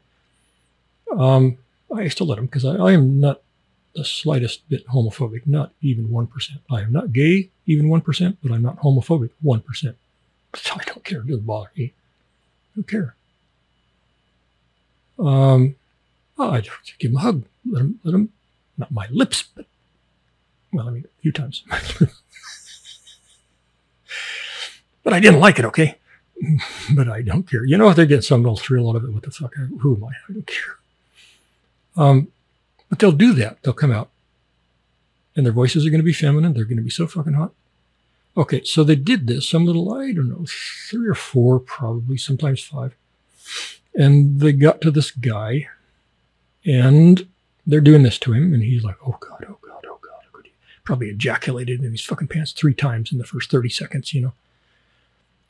Um, I used to let them because I, I am not the slightest bit homophobic, not even 1%. I am not gay, even 1%, but I'm not homophobic, 1%. So I don't care. It doesn't bother me. I don't care. Um, I just give him a hug. Let him, let not my lips, but well, I mean, a few times. but I didn't like it, okay? but I don't care. You know, if they get some little thrill out of it, what the fuck? Who am I? I don't care. Um, but they'll do that. They'll come out and their voices are going to be feminine. They're going to be so fucking hot. Okay, so they did this, some little, I don't know, three or four, probably, sometimes five. And they got to this guy and they're doing this to him. And he's like, oh God, oh probably ejaculated in his fucking pants three times in the first 30 seconds, you know.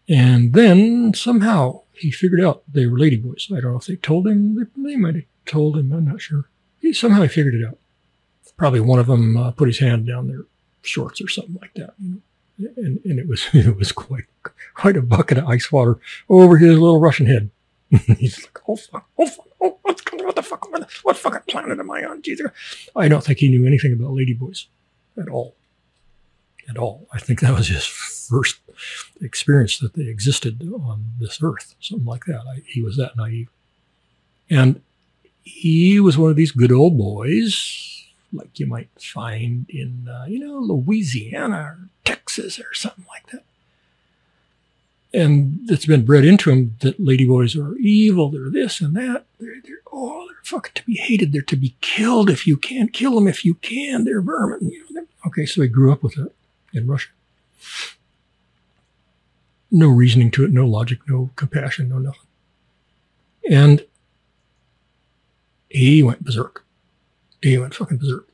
And then somehow he figured out they were ladyboys. I don't know if they told him. They, they might have told him. I'm not sure. He somehow he figured it out. Probably one of them uh, put his hand down their shorts or something like that. You know? And, and it was it was quite quite a bucket of ice water over his little Russian head. He's like, oh fuck, oh fuck, oh what, what the fuck, what fucking planet am I on? Jesus, I don't think he knew anything about ladyboys at all. At all. I think that was his first experience that they existed on this earth, something like that. I, he was that naive. And he was one of these good old boys, like you might find in, uh, you know, Louisiana or Texas or something like that. And it's been bred into him that ladyboys are evil, they're this and that. They're, they're oh, they're fucking to be hated. They're to be killed if you can't Kill them if you can. They're vermin. You know, they're, okay, so he grew up with it in Russia. No reasoning to it, no logic, no compassion, no nothing. And he went berserk. He went fucking berserk.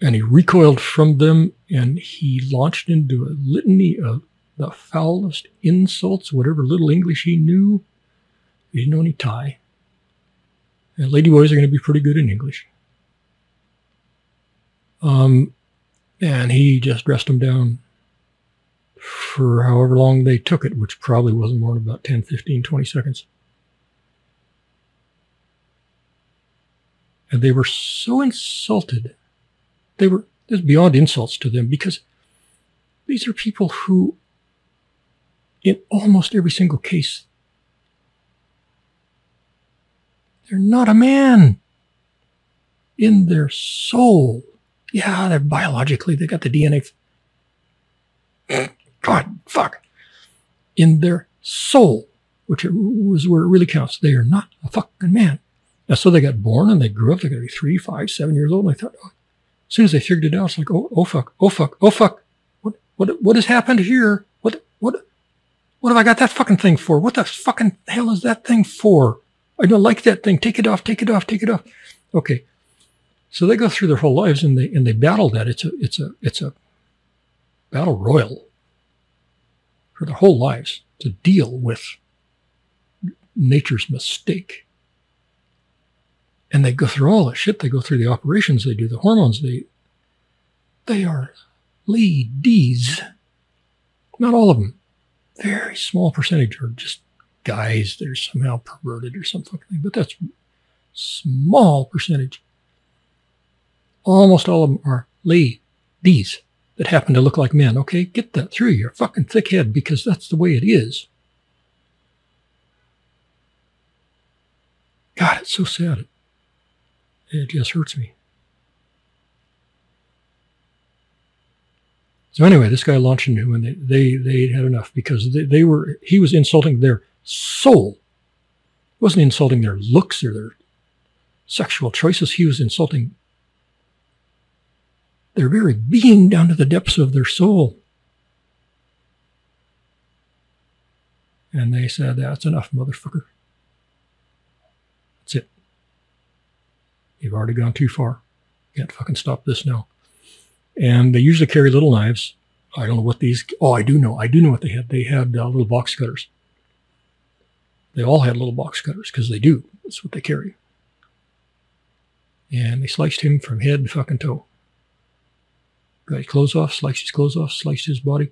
And he recoiled from them and he launched into a litany of the foulest insults, whatever little English he knew. He didn't know any Thai. And ladyboys are going to be pretty good in English. Um, and he just dressed them down for however long they took it, which probably wasn't more than about 10, 15, 20 seconds. And they were so insulted. They were, beyond insults to them because these are people who in almost every single case They're not a man. In their soul. Yeah, they're biologically, they got the DNA. God, fuck. In their soul, which was where it really counts, they are not a fucking man. And so they got born and they grew up. They got to be three, five, seven years old. And I thought, oh, as soon as they figured it out, it's like, oh, oh fuck, oh fuck, oh fuck. What, what, what has happened here? What, what, what have I got that fucking thing for? What the fucking hell is that thing for? I don't like that thing. Take it off, take it off, take it off. Okay. So they go through their whole lives and they, and they battle that. It's a, it's a, it's a battle royal for their whole lives to deal with nature's mistake and they go through all that shit. They go through the operations. They do the hormones. They they are ladies. Not all of them. Very small percentage are just guys that are somehow perverted or something. But that's small percentage. Almost all of them are lay ladies that happen to look like men. Okay, get that through your fucking thick head because that's the way it is. God, it's so sad. It just hurts me. So anyway, this guy launched into him and they, they, they had enough because they, they were, he was insulting their soul. He wasn't insulting their looks or their sexual choices. He was insulting their very being down to the depths of their soul. And they said, that's enough, motherfucker. That's it. You've already gone too far. Can't fucking stop this now. And they usually carry little knives. I don't know what these. Oh, I do know. I do know what they had. They had uh, little box cutters. They all had little box cutters because they do. That's what they carry. And they sliced him from head to fucking toe. Got his clothes off, sliced his clothes off, sliced his body.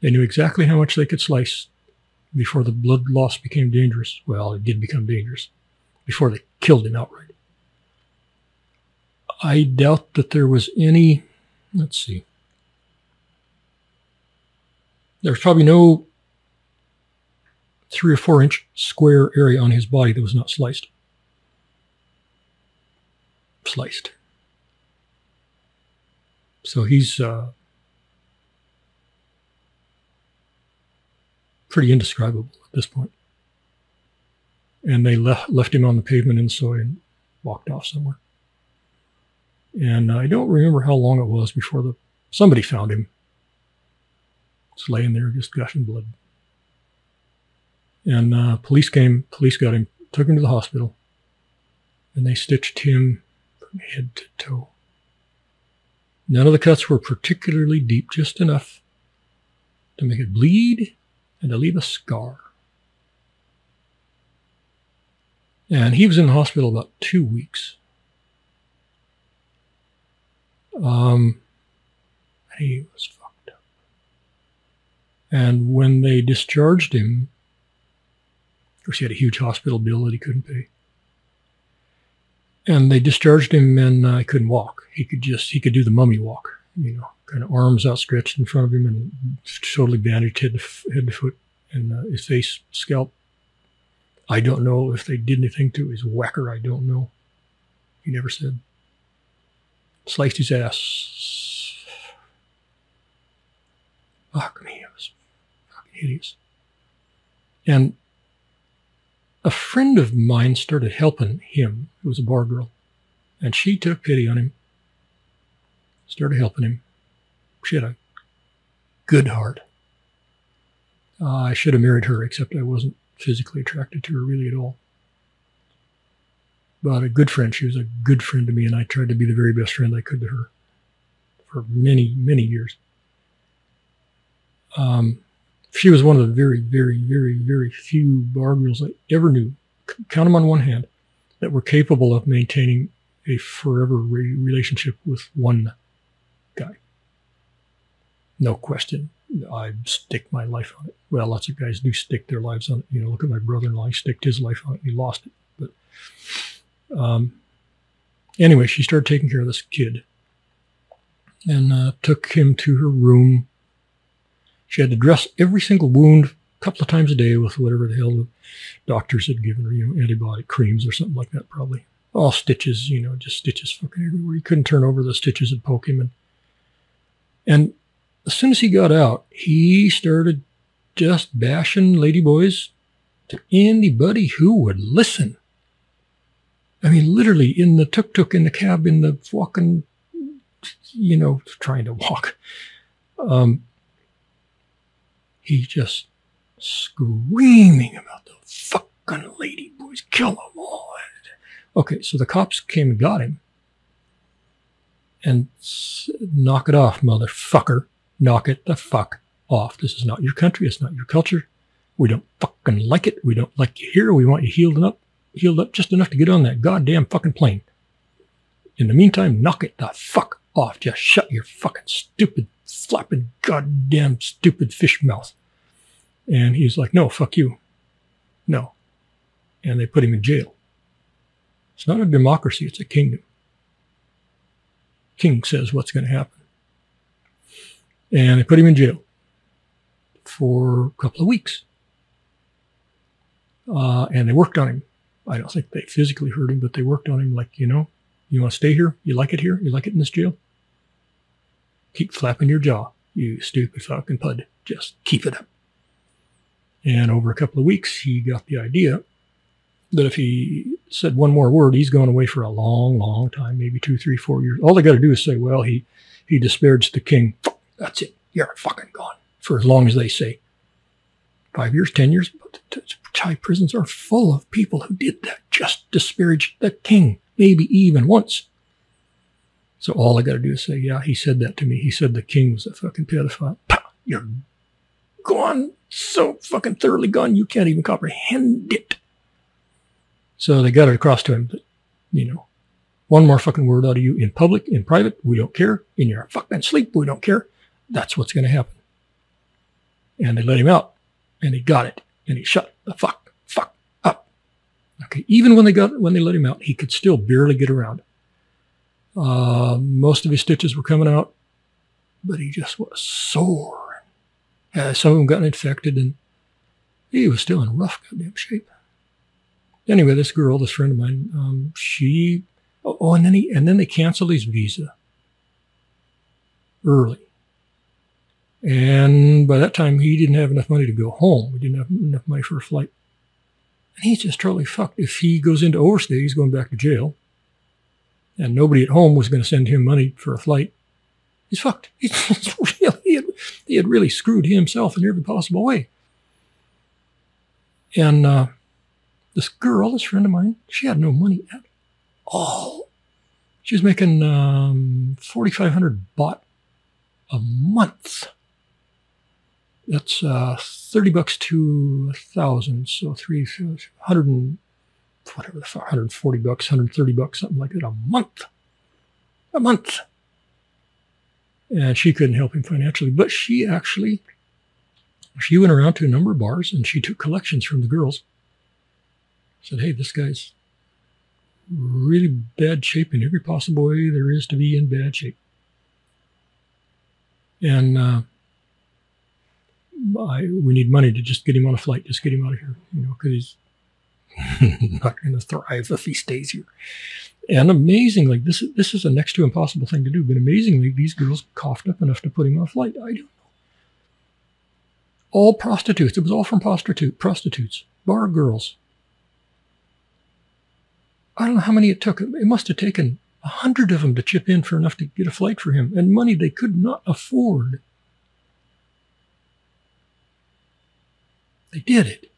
They knew exactly how much they could slice before the blood loss became dangerous. Well, it did become dangerous before they killed him outright. I doubt that there was any, let's see, there's probably no three or four inch square area on his body that was not sliced. Sliced. So he's uh, pretty indescribable at this point. And they left, left him on the pavement in soi and walked off somewhere. And I don't remember how long it was before the somebody found him. Just laying there, just gushing blood. And uh, police came, police got him, took him to the hospital, and they stitched him from head to toe. None of the cuts were particularly deep, just enough to make it bleed and to leave a scar. And he was in the hospital about two weeks. Um, he was fucked up. And when they discharged him, of course, he had a huge hospital bill that he couldn't pay. And they discharged him and uh, he couldn't walk. He could just, he could do the mummy walk, you know, kind of arms outstretched in front of him and totally bandaged head to, head to foot and uh, his face, scalp. I don't know if they did anything to his whacker. I don't know. He never said sliced his ass. Fuck me, it was fucking hideous. And a friend of mine started helping him, who was a bar girl, and she took pity on him, started helping him. She had a good heart. Uh, I should have married her, except I wasn't physically attracted to her really at all but a good friend. She was a good friend to me, and I tried to be the very best friend I could to her for many, many years. Um, she was one of the very, very, very, very few bar girls I ever knew, count them on one hand, that were capable of maintaining a forever re- relationship with one guy. No question. I stick my life on it. Well, lots of guys do stick their lives on it. You know, look at my brother-in-law. He sticked his life on it. He lost it. But um, anyway, she started taking care of this kid and uh, took him to her room. She had to dress every single wound a couple of times a day with whatever the hell the doctors had given her, you know, antibiotic creams or something like that, probably. All stitches, you know, just stitches fucking everywhere. He couldn't turn over the stitches and poke him. And, and as soon as he got out, he started just bashing ladyboys to anybody who would listen. I mean, literally in the tuk tuk, in the cab, in the walking, you know, trying to walk. Um, he just screaming about the fucking ladyboys, kill them all. Okay, so the cops came and got him. And knock it off, motherfucker. Knock it the fuck off. This is not your country. It's not your culture. We don't fucking like it. We don't like you here. We want you healed up, healed up just enough to get on that goddamn fucking plane. In the meantime, knock it the fuck off. Just shut your fucking stupid, flapping, goddamn stupid fish mouth. And he's like, no, fuck you. No. And they put him in jail. It's not a democracy, it's a kingdom. King says what's going to happen. And they put him in jail for a couple of weeks. Uh, and they worked on him. I don't think they physically hurt him, but they worked on him like, you know, you want to stay here? You like it here? You like it in this jail? Keep flapping your jaw, you stupid fucking pud. Just keep it up. And over a couple of weeks, he got the idea that if he said one more word, he's going away for a long, long time, maybe two, three, four years. All they got to do is say, well, he, he disparaged the king. That's it. You're fucking gone for as long as they say. Five years, 10 years. Thai prisons are full of people who did that, just disparaged the king, maybe even once. So all I got to do is say, yeah, he said that to me. He said the king was a fucking pedophile. You're gone so fucking thoroughly gone you can't even comprehend it. So they got it across to him that, you know, one more fucking word out of you in public, in private, we don't care. In your fucking sleep, we don't care. That's what's going to happen. And they let him out and he got it and he shut the fuck, fuck up. Okay. Even when they got, when they let him out, he could still barely get around. Uh, most of his stitches were coming out, but he just was sore uh, some of them got infected, and he was still in rough goddamn shape. Anyway, this girl, this friend of mine, um, she oh, oh, and then he and then they canceled his visa early. And by that time, he didn't have enough money to go home. He didn't have enough money for a flight. And he's just totally fucked. If he goes into overstay, he's going back to jail. And nobody at home was going to send him money for a flight. He's fucked. He's really, he had, he had really screwed himself in every possible way. And uh, this girl, this friend of mine, she had no money at all. She was making um, 4,500 baht a month. That's uh, 30 bucks to a thousand. So 300 and whatever the 140 bucks, 130 bucks, something like that a month. A month and she couldn't help him financially. But she actually, she went around to a number of bars and she took collections from the girls. Said, "Hey, this guy's really bad shape in every possible way there is to be in bad shape." And uh, I, we need money to just get him on a flight, just get him out of here, you know, because he's not going to thrive if he stays here. And amazingly, this is this is a next to impossible thing to do, but amazingly, these girls coughed up enough to put him on a flight. I don't know. All prostitutes. It was all from prostitute prostitutes, bar girls. I don't know how many it took. It must have taken a hundred of them to chip in for enough to get a flight for him, and money they could not afford. They did it.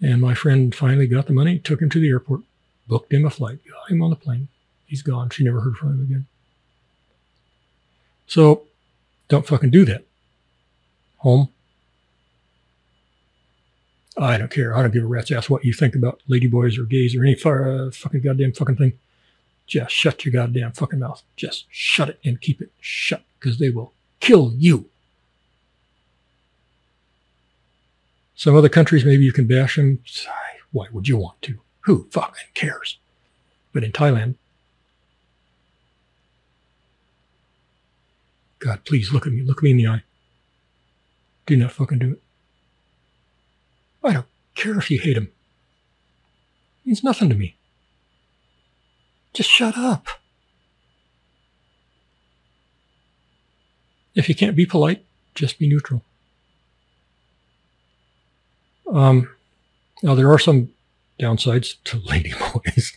And my friend finally got the money, took him to the airport, booked him a flight, got him on the plane. He's gone. She never heard from him again. So don't fucking do that. Home. I don't care. I don't give a rat's ass what you think about ladyboys or gays or any uh, fucking goddamn fucking thing. Just shut your goddamn fucking mouth. Just shut it and keep it shut because they will kill you. Some other countries, maybe you can bash them. Why would you want to? Who fucking cares? But in Thailand, God, please look at me. Look me in the eye. Do not fucking do it. I don't care if you hate him. It means nothing to me. Just shut up. If you can't be polite, just be neutral. Um, now, there are some downsides to ladyboys.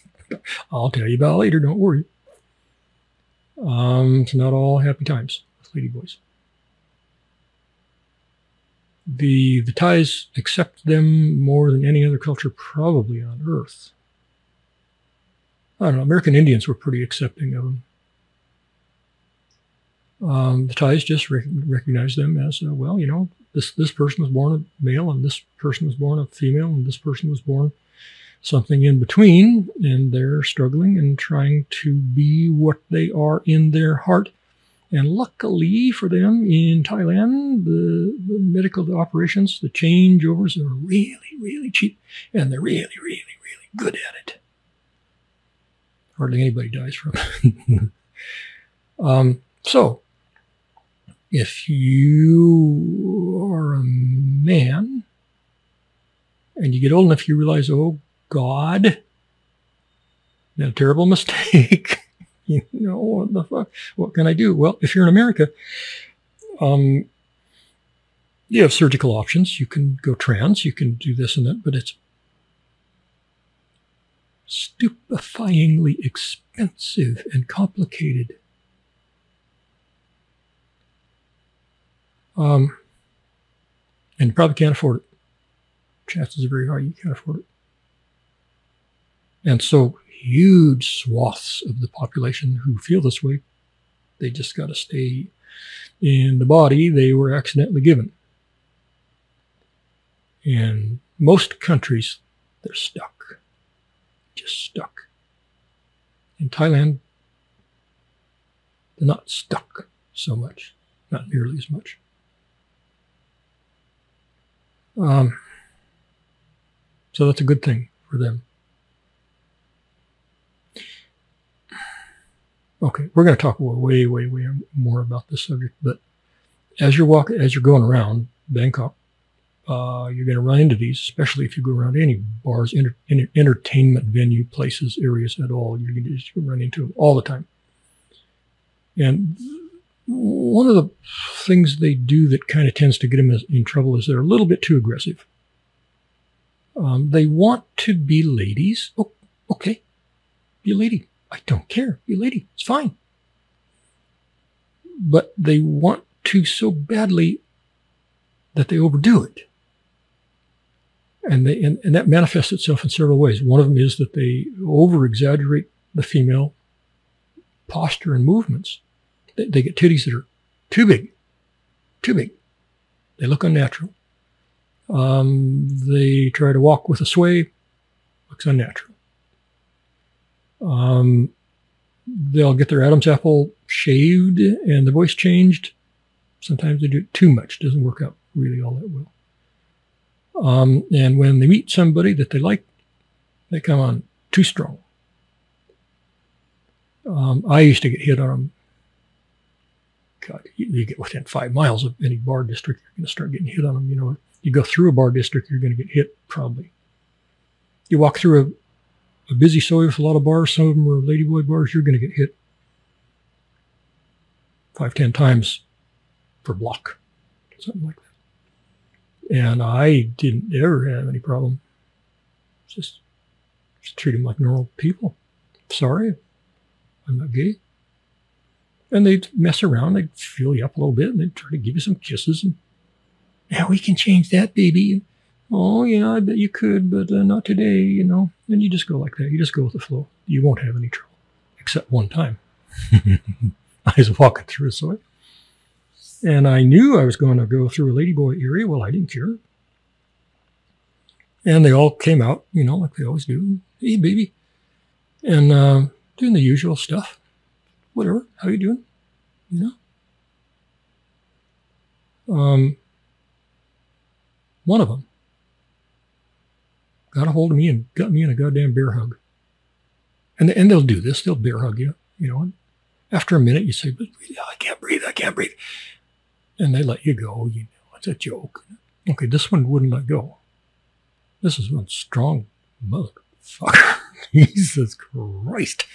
I'll tell you about later, don't worry. Um, it's not all happy times with ladyboys. The, the Thais accept them more than any other culture probably on earth. I don't know, American Indians were pretty accepting of them. Um, the Thais just recognize them as, uh, well, you know, this, this person was born a male and this person was born a female and this person was born something in between and they're struggling and trying to be what they are in their heart. And luckily for them in Thailand, the, the medical operations, the changeovers are really, really cheap and they're really, really, really good at it. Hardly anybody dies from it. um, so, if you are a man and you get old enough, you realize, oh God, a terrible mistake. you know, what the fuck? What can I do? Well, if you're in America, um, you have surgical options. You can go trans, you can do this and that, but it's stupefyingly expensive and complicated. Um, and you probably can't afford it. Chances are very high you can't afford it. And so huge swaths of the population who feel this way, they just got to stay in the body they were accidentally given. In most countries, they're stuck. Just stuck. In Thailand, they're not stuck so much, not nearly as much. Um, so that's a good thing for them. Okay, we're going to talk way, way, way more about this subject. But as you're walking, as you're going around Bangkok, uh, you're going to run into these, especially if you go around any bars, enter, entertainment venue, places, areas at all. You're going to run into them all the time. And one of the things they do that kind of tends to get them in trouble is they're a little bit too aggressive. Um, they want to be ladies. Oh, okay, be a lady. I don't care. Be a lady. It's fine. But they want to so badly that they overdo it. And, they, and, and that manifests itself in several ways. One of them is that they over exaggerate the female posture and movements. They, get titties that are too big, too big. They look unnatural. Um, they try to walk with a sway, looks unnatural. Um, they'll get their Adam's apple shaved and the voice changed. Sometimes they do it too much, doesn't work out really all that well. Um, and when they meet somebody that they like, they come on too strong. Um, I used to get hit on. You, you, get within five miles of any bar district, you're going to start getting hit on them. You know, you go through a bar district, you're going to get hit probably. You walk through a a busy Soi with a lot of bars, some of them are ladyboy bars, you're going to get hit five, ten times per block, something like that. And I didn't ever have any problem. Just, just treat them like normal people. Sorry, I'm not gay. And they'd mess around, they'd fill you up a little bit, and they'd try to give you some kisses. And now we can change that, baby. Oh, yeah, I bet you could, but uh, not today, you know. And you just go like that. You just go with the flow. You won't have any trouble, except one time. I was walking through a soi, and I knew I was going to go through a ladyboy area. Well, I didn't care. And they all came out, you know, like they always do. Hey, baby. And uh, doing the usual stuff. Whatever. How you doing? You know? Um, one of them got a hold of me and got me in a goddamn bear hug. And, and they'll do this. They'll bear hug you, you know. And after a minute, you say, but I can't breathe. I can't breathe. And they let you go. You know, it's a joke. Okay, this one wouldn't let go. This is one strong motherfucker. Jesus Christ.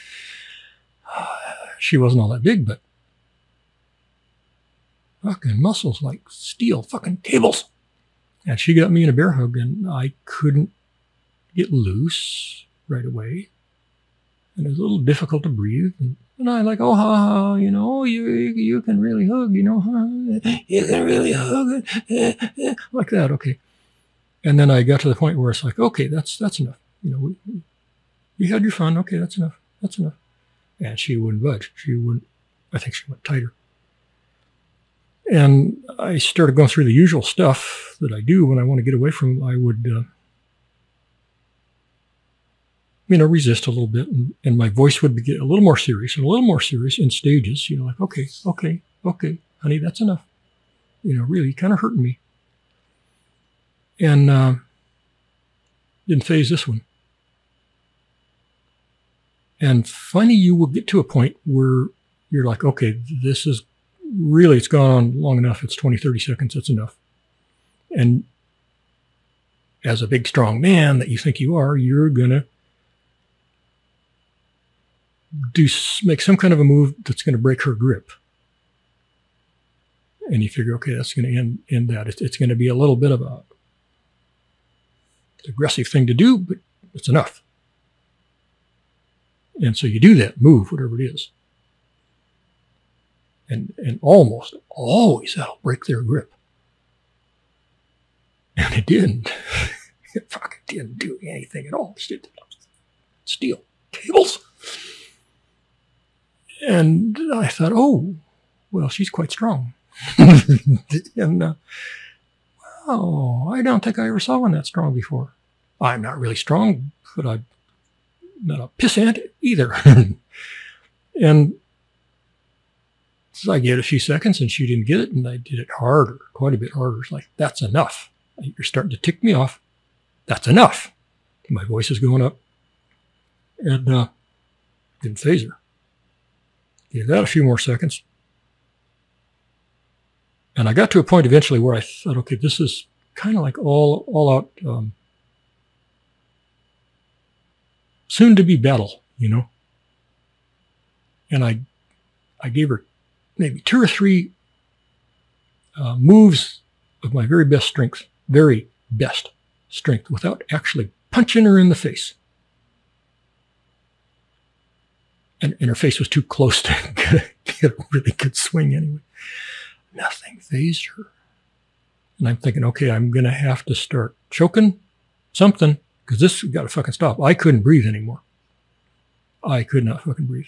She wasn't all that big, but fucking muscles like steel fucking cables. And she got me in a bear hug, and I couldn't get loose right away. And it was a little difficult to breathe. And, and I like, oh, ha, ha, you know, you you can really hug, you know, huh? you can really hug, eh, eh, like that. Okay. And then I got to the point where it's like, okay, that's that's enough. You know, we, you had your fun. Okay, that's enough. That's enough. And she wouldn't budge. She wouldn't. I think she went tighter. And I started going through the usual stuff that I do when I want to get away from. I would, uh, you know, resist a little bit, and, and my voice would get a little more serious and a little more serious in stages. You know, like, okay, okay, okay, honey, that's enough. You know, really kind of hurting me. And uh, didn't phase this one. And finally, you will get to a point where you're like, okay, this is really, it's gone on long enough. It's 20, 30 seconds. That's enough. And as a big, strong man that you think you are, you're going to do make some kind of a move that's going to break her grip. And you figure, okay, that's going to end, end that. It's, it's going to be a little bit of a aggressive thing to do, but it's enough. And so you do that move, whatever it is. And, and almost always that'll break their grip. And it didn't. it fucking didn't do anything at all. Steel cables. And I thought, oh, well, she's quite strong. and, uh, well, I don't think I ever saw one that strong before. I'm not really strong, but I'm not a pissant either. and so I gave it a few seconds and she didn't get it, and I did it harder, quite a bit harder. It's like, that's enough. You're starting to tick me off. That's enough. My voice is going up. And uh, didn't phase her. Gave that a few more seconds. And I got to a point eventually where I thought, okay, this is kind of like all all out um, soon to be battle, you know. And I, I gave her maybe two or three uh, moves of my very best strength, very best strength, without actually punching her in the face. And, and her face was too close to get, get a really good swing anyway. Nothing phased her. And I'm thinking, okay, I'm going to have to start choking something because this got to fucking stop. I couldn't breathe anymore. I could not fucking breathe.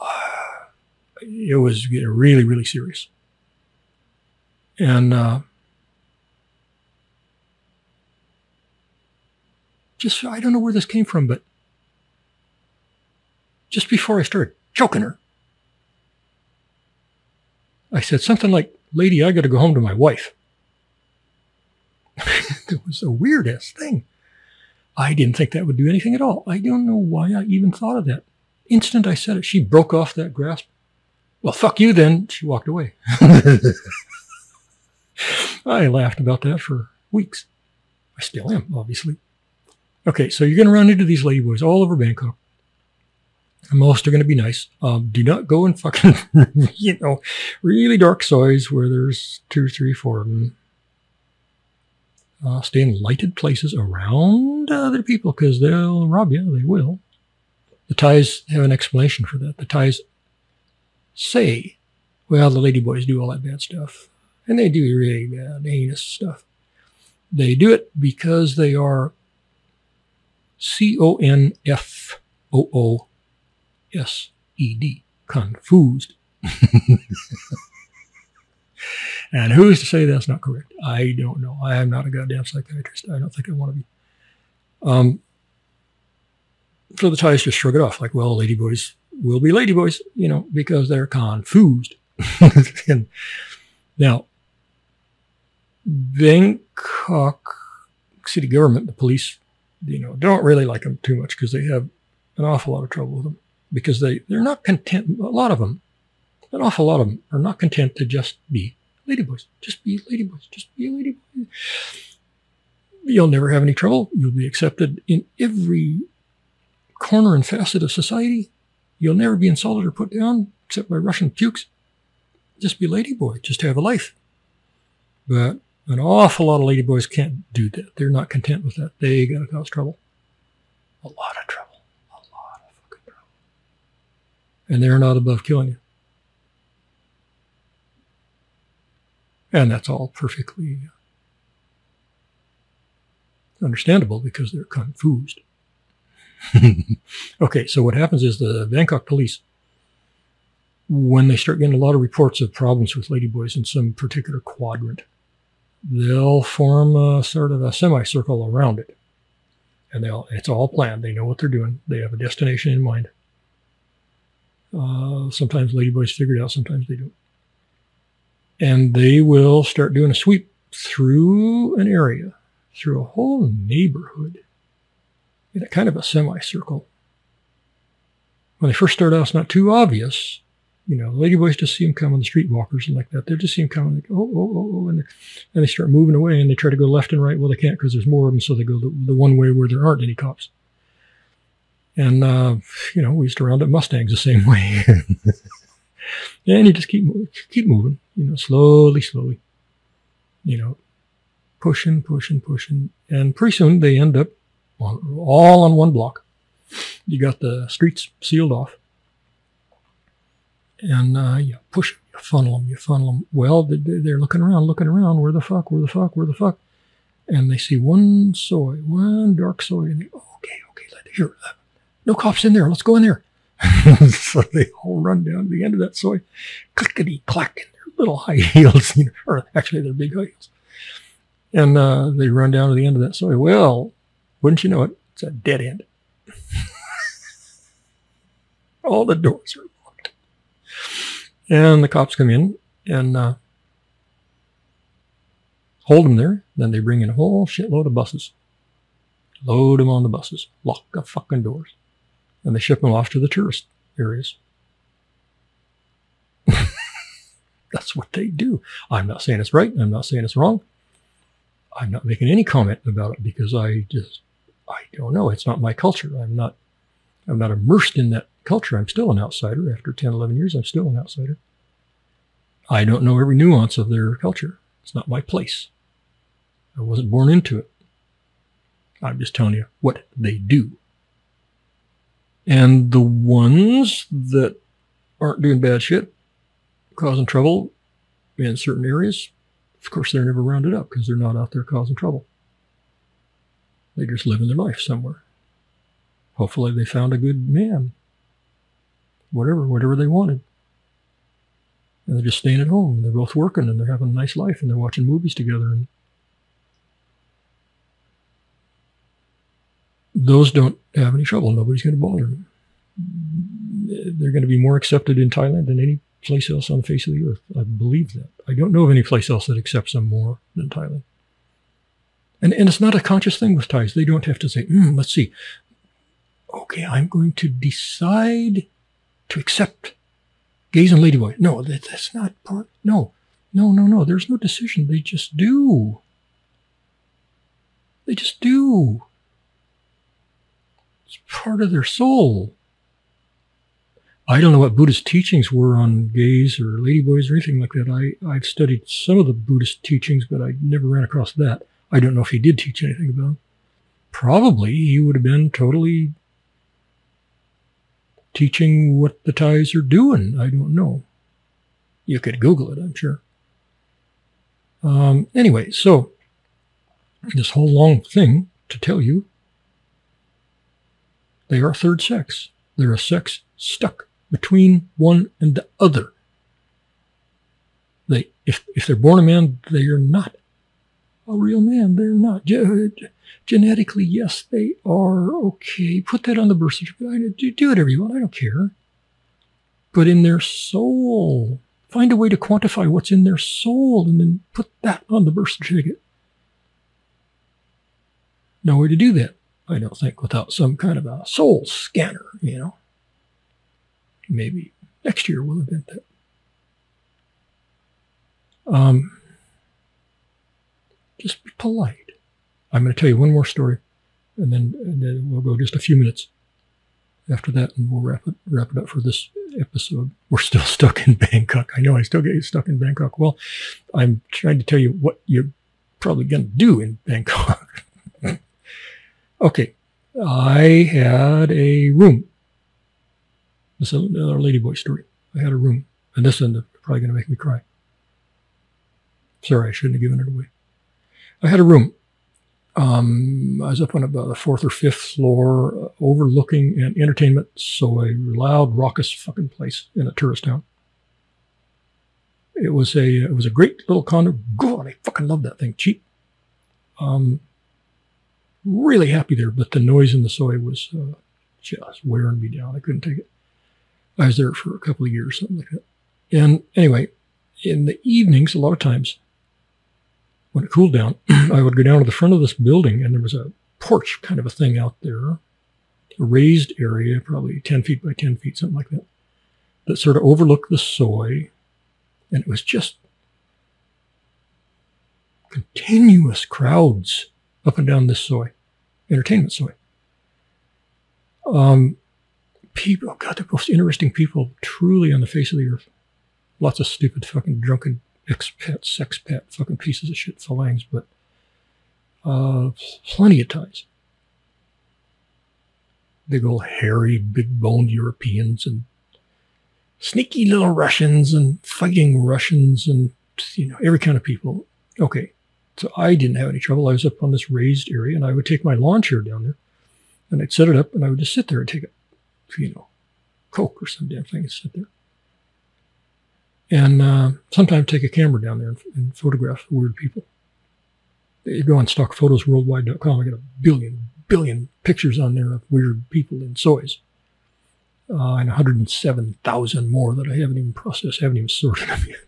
It was getting really, really serious. And uh, just, I don't know where this came from, but just before I started choking her, I said something like, Lady, I got to go home to my wife. it was the weirdest thing. I didn't think that would do anything at all. I don't know why I even thought of that. Instant I said it, she broke off that grasp. Well, fuck you then. She walked away. I laughed about that for weeks. I still am, obviously. Okay, so you're going to run into these ladyboys all over Bangkok. Most are going to be nice. Um, do not go in fucking, you know, really dark sois where there's two, three, four of them uh, stay in lighted places around other people because they'll rob you. They will. The Thais have an explanation for that. The Thais say, well, the ladyboys do all that bad stuff. And they do really bad, heinous stuff. They do it because they are C O N F O O S E D, confused. And who's to say that's not correct? I don't know. I am not a goddamn psychiatrist. I don't think I want to be. Um, so the Thais just shrug it off, like, well, ladyboys will be ladyboys, you know, because they're confused. and now, Bangkok city government, the police, you know, don't really like them too much because they have an awful lot of trouble with them because they, they're not content. A lot of them, an awful lot of them are not content to just be ladyboys. Just be ladyboys. Just be a ladyboy. You'll never have any trouble. You'll be accepted in every corner and facet of society. You'll never be insulted or put down except by Russian pukes. Just be ladyboy. Just have a life. But an awful lot of ladyboys can't do that. They're not content with that. They got to cause trouble. A lot of trouble. A lot of fucking trouble. And they're not above killing you. And that's all perfectly understandable because they're confused. okay, so what happens is the Bangkok police, when they start getting a lot of reports of problems with ladyboys in some particular quadrant, they'll form a sort of a semicircle around it. And they'll, it's all planned. They know what they're doing. They have a destination in mind. Uh, sometimes ladyboys figure it out, sometimes they don't. And they will start doing a sweep through an area, through a whole neighborhood, in a kind of a semicircle. When they first start out, it's not too obvious, you know, the ladyboys just see them coming, the streetwalkers and like that. They just see them coming, like, oh, oh, oh, oh, and, and they start moving away and they try to go left and right. Well, they can't because there's more of them, so they go the, the, one way where there aren't any cops. And, uh, you know, we used to round up Mustangs the same way. And you just keep, keep moving, you know, slowly, slowly, you know, pushing, pushing, pushing. And pretty soon they end up on, all on one block. You got the streets sealed off and uh, you push you funnel them, you funnel them. Well, they're looking around, looking around. Where the fuck? Where the fuck? Where the fuck? And they see one soi, one dark soi, and they okay, okay, let here. Uh, no cops in there. Let's go in there. so they all run down to the end of that soi, clickety clack in their little high heels, you know, or actually they're big high heels, and uh, they run down to the end of that soi. Well, wouldn't you know it? It's a dead end. all the doors are locked. and the cops come in and uh, hold them there. Then they bring in a whole shitload of buses, load them on the buses, lock the fucking doors, and they ship them off to the tourist areas. That's what they do. I'm not saying it's right. I'm not saying it's wrong. I'm not making any comment about it because I just, I don't know. It's not my culture. I'm not, I'm not immersed in that culture. I'm still an outsider. After 10, 11 years, I'm still an outsider. I don't know every nuance of their culture. It's not my place. I wasn't born into it. I'm just telling you what they do. And the ones that aren't doing bad shit, causing trouble in certain areas, of course, they're never rounded up because they're not out there causing trouble. They just living their life somewhere. Hopefully, they found a good man whatever, whatever they wanted. And they're just staying at home. They're both working and they're having a nice life and they're watching movies together. And those don't have any trouble. Nobody's going to bother them. They're going to be more accepted in Thailand than any place else on the face of the earth. I believe that. I don't know of any place else that accepts them more than Thailand. And, and it's not a conscious thing with Thais. They don't have to say, mm, let's see. Okay, I'm going to decide to accept gays and ladyboys. No, that, that's not part. No, no, no, no. There's no decision. They just do. They just do. It's part of their soul. I don't know what Buddhist teachings were on gays or ladyboys or anything like that. I, I've studied some of the Buddhist teachings, but I never ran across that. I don't know if he did teach anything about them. Probably he would have been totally teaching what the Thais are doing. I don't know. You could Google it, I'm sure. Um, anyway, so this whole long thing to tell you, they are third sex. They're a sex stuck between one and the other. They, if, if they're born a man, they are not a real man. They're not. Genetically, yes, they are. Okay, put that on the birth certificate. Do, do whatever you want. I don't care. But in their soul, find a way to quantify what's in their soul and then put that on the birth certificate. No way to do that, I don't think, without some kind of a soul scanner, you know. Maybe next year we'll invent that. Um, just be polite. I'm going to tell you one more story, and then, and then we'll go just a few minutes after that, and we'll wrap it wrap it up for this episode. We're still stuck in Bangkok. I know I still get stuck in Bangkok. Well, I'm trying to tell you what you're probably going to do in Bangkok. okay, I had a room. This is another ladyboy story. I had a room, and this is probably going to make me cry. Sorry, I shouldn't have given it away. I had a room. Um, I was up on about the fourth or fifth floor, uh, overlooking an entertainment, so a loud, raucous fucking place in a tourist town. It was a it was a great little condo. God, I fucking love that thing. Cheap. Um, really happy there, but the noise in the soi was uh, just wearing me down. I couldn't take it. I was there for a couple of years, something like that. And anyway, in the evenings, a lot of times, when it cooled down, I would go down to the front of this building and there was a porch kind of a thing out there, a raised area, probably 10 feet by 10 feet, something like that, that sort of overlooked the soi. And it was just continuous crowds up and down this soi, entertainment soi. Um, people, oh God, the most interesting people truly on the face of the earth. Lots of stupid fucking drunken expat, sexpat, fucking pieces of shit farangs, but uh, plenty of times. Big old hairy, big boned Europeans and sneaky little Russians and fighting Russians and, you know, every kind of people. Okay. So I didn't have any trouble. I was up on this raised area and I would take my lawn chair down there and I'd set it up and I would just sit there and take a, you know, Coke or some damn thing and sit there and uh, sometimes take a camera down there and, and photograph weird people. You go on stockphotosworldwide.com. I got a billion, billion pictures on there of weird people in sois. Uh, and 107,000 more that I haven't even processed, haven't even sorted them yet.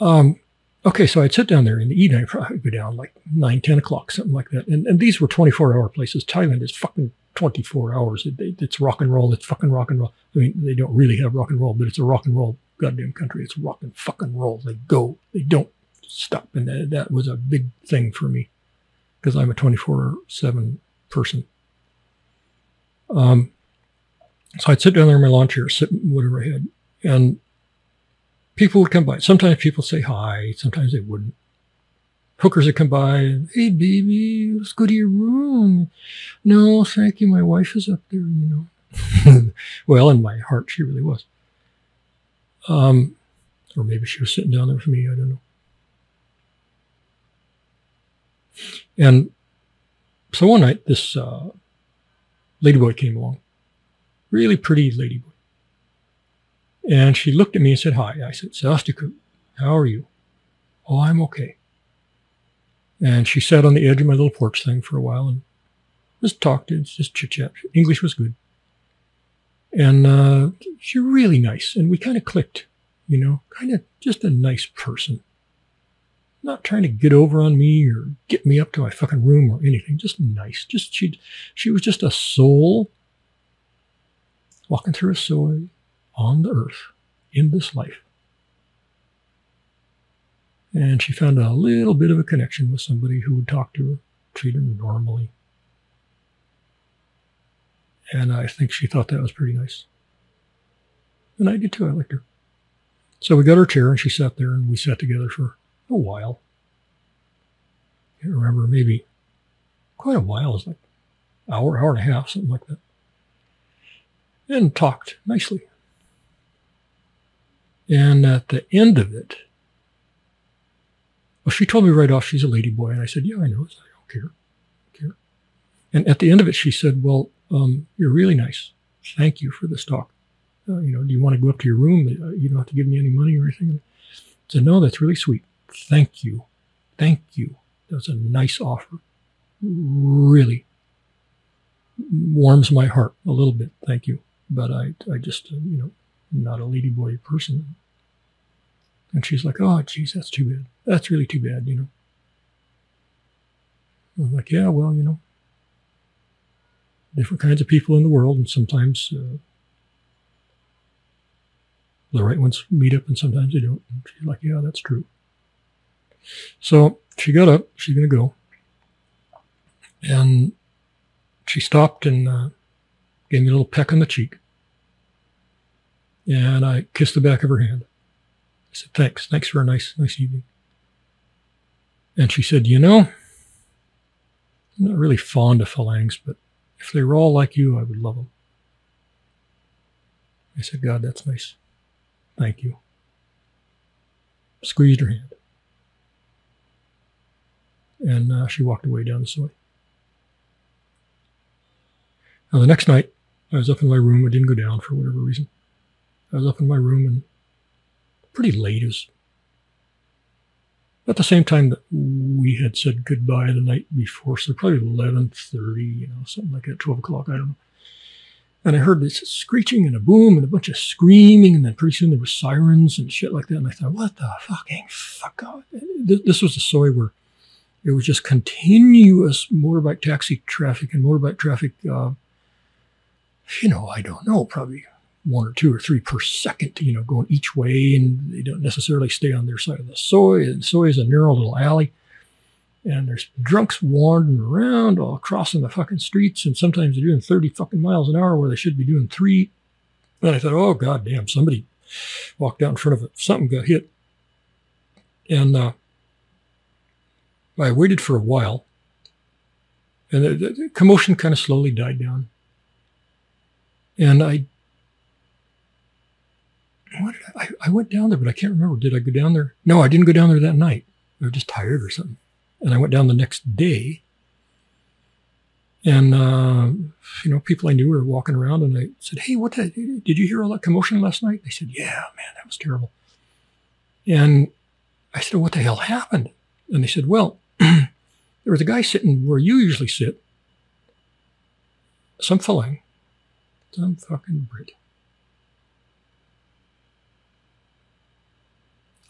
um, okay, so I'd sit down there in the evening, I'd go down like 9, 10 o'clock, something like that. And, and these were 24 hour places. Thailand is fucking 24 hours. It, it, it's rock and roll. It's fucking rock and roll. I mean, they don't really have rock and roll, but it's a rock and roll goddamn country. It's rock and fucking roll. They go. They don't stop. And that, that was a big thing for me because I'm a 24 7 person. Um, so I'd sit down there in my lawn chair, sit whatever I had, and people would come by. Sometimes people say hi, sometimes they wouldn't hookers would come by and, hey, baby, let's go to your room. No, thank you. My wife is up there, you know. well, in my heart, she really was. Um, or maybe she was sitting down there for me. I don't know. And so one night, this uh, ladyboy came along, really pretty ladyboy. And she looked at me and said, Hi. I said, Sastika, how are you? Oh, I'm okay. And she sat on the edge of my little porch thing for a while and just talked. It's just chit chat. English was good. And uh, she's really nice. And we kind of clicked, you know, kind of just a nice person. Not trying to get over on me or get me up to my fucking room or anything. Just nice. Just she, she was just a soul walking through a soi on the earth in this life and she found a little bit of a connection with somebody who would talk to her, treat her normally. And I think she thought that was pretty nice. And I did too. I liked her. So we got her chair and she sat there and we sat together for a while. I can't remember, maybe quite a while. It was like hour, hour and a half, something like that. And talked nicely. And at the end of it, well, she told me right off she's a lady boy, and I said, "Yeah, I know. I don't care, I don't care." And at the end of it, she said, "Well, um, you're really nice. Thank you for this talk. Uh, you know, do you want to go up to your room? Uh, you don't have to give me any money or anything." I said, "No, that's really sweet. Thank you, thank you. That's a nice offer. Really warms my heart a little bit. Thank you. But I, I just, uh, you know, not a ladyboy person. And she's like, oh, geez, that's too bad. That's really too bad, you know. I'm like, yeah, well, you know, different kinds of people in the world, and sometimes uh, the right ones meet up and sometimes they don't. And she's like, yeah, that's true. So she got up. She's going to go. And she stopped and uh, gave me a little peck on the cheek. And I kissed the back of her hand. I said, thanks. Thanks for a nice, nice evening. And she said, you know, I'm not really fond of farangs, but if they were all like you, I would love them. I said, God, that's nice. Thank you. Squeezed her hand. And uh, she walked away down the soi. Now, the next night, I was up in my room. I didn't go down for whatever reason. I was up in my room and pretty late. It was at the same time that we had said goodbye the night before, so probably 11.30, you know, something like that, 12 o'clock, I don't know. And I heard this screeching and a boom and a bunch of screaming, and then pretty soon there were sirens and shit like that. And I thought, what the fucking fuck? This was a story where it was just continuous motorbike taxi traffic and motorbike traffic, uh, you know, I don't know, probably one or two or three per second, you know, going each way, and they don't necessarily stay on their side of the soi. And soi is a narrow little alley, and there's drunks wandering around, all crossing the fucking streets, and sometimes they're doing 30 fucking miles an hour where they should be doing three. And I thought, oh god damn, somebody walked out in front of it, something got hit, and uh, I waited for a while, and the, the commotion kind of slowly died down. And I what did I, I went down there, but I can't remember. Did I go down there? No, I didn't go down there that night. I was just tired or something. And I went down the next day. And, uh, you know, people I knew were walking around and I said, Hey, what the, did you hear all that commotion last night? They said, Yeah, man, that was terrible. And I said, What the hell happened? And they said, Well, there was a guy sitting where you usually sit, some filling, some fucking Brit.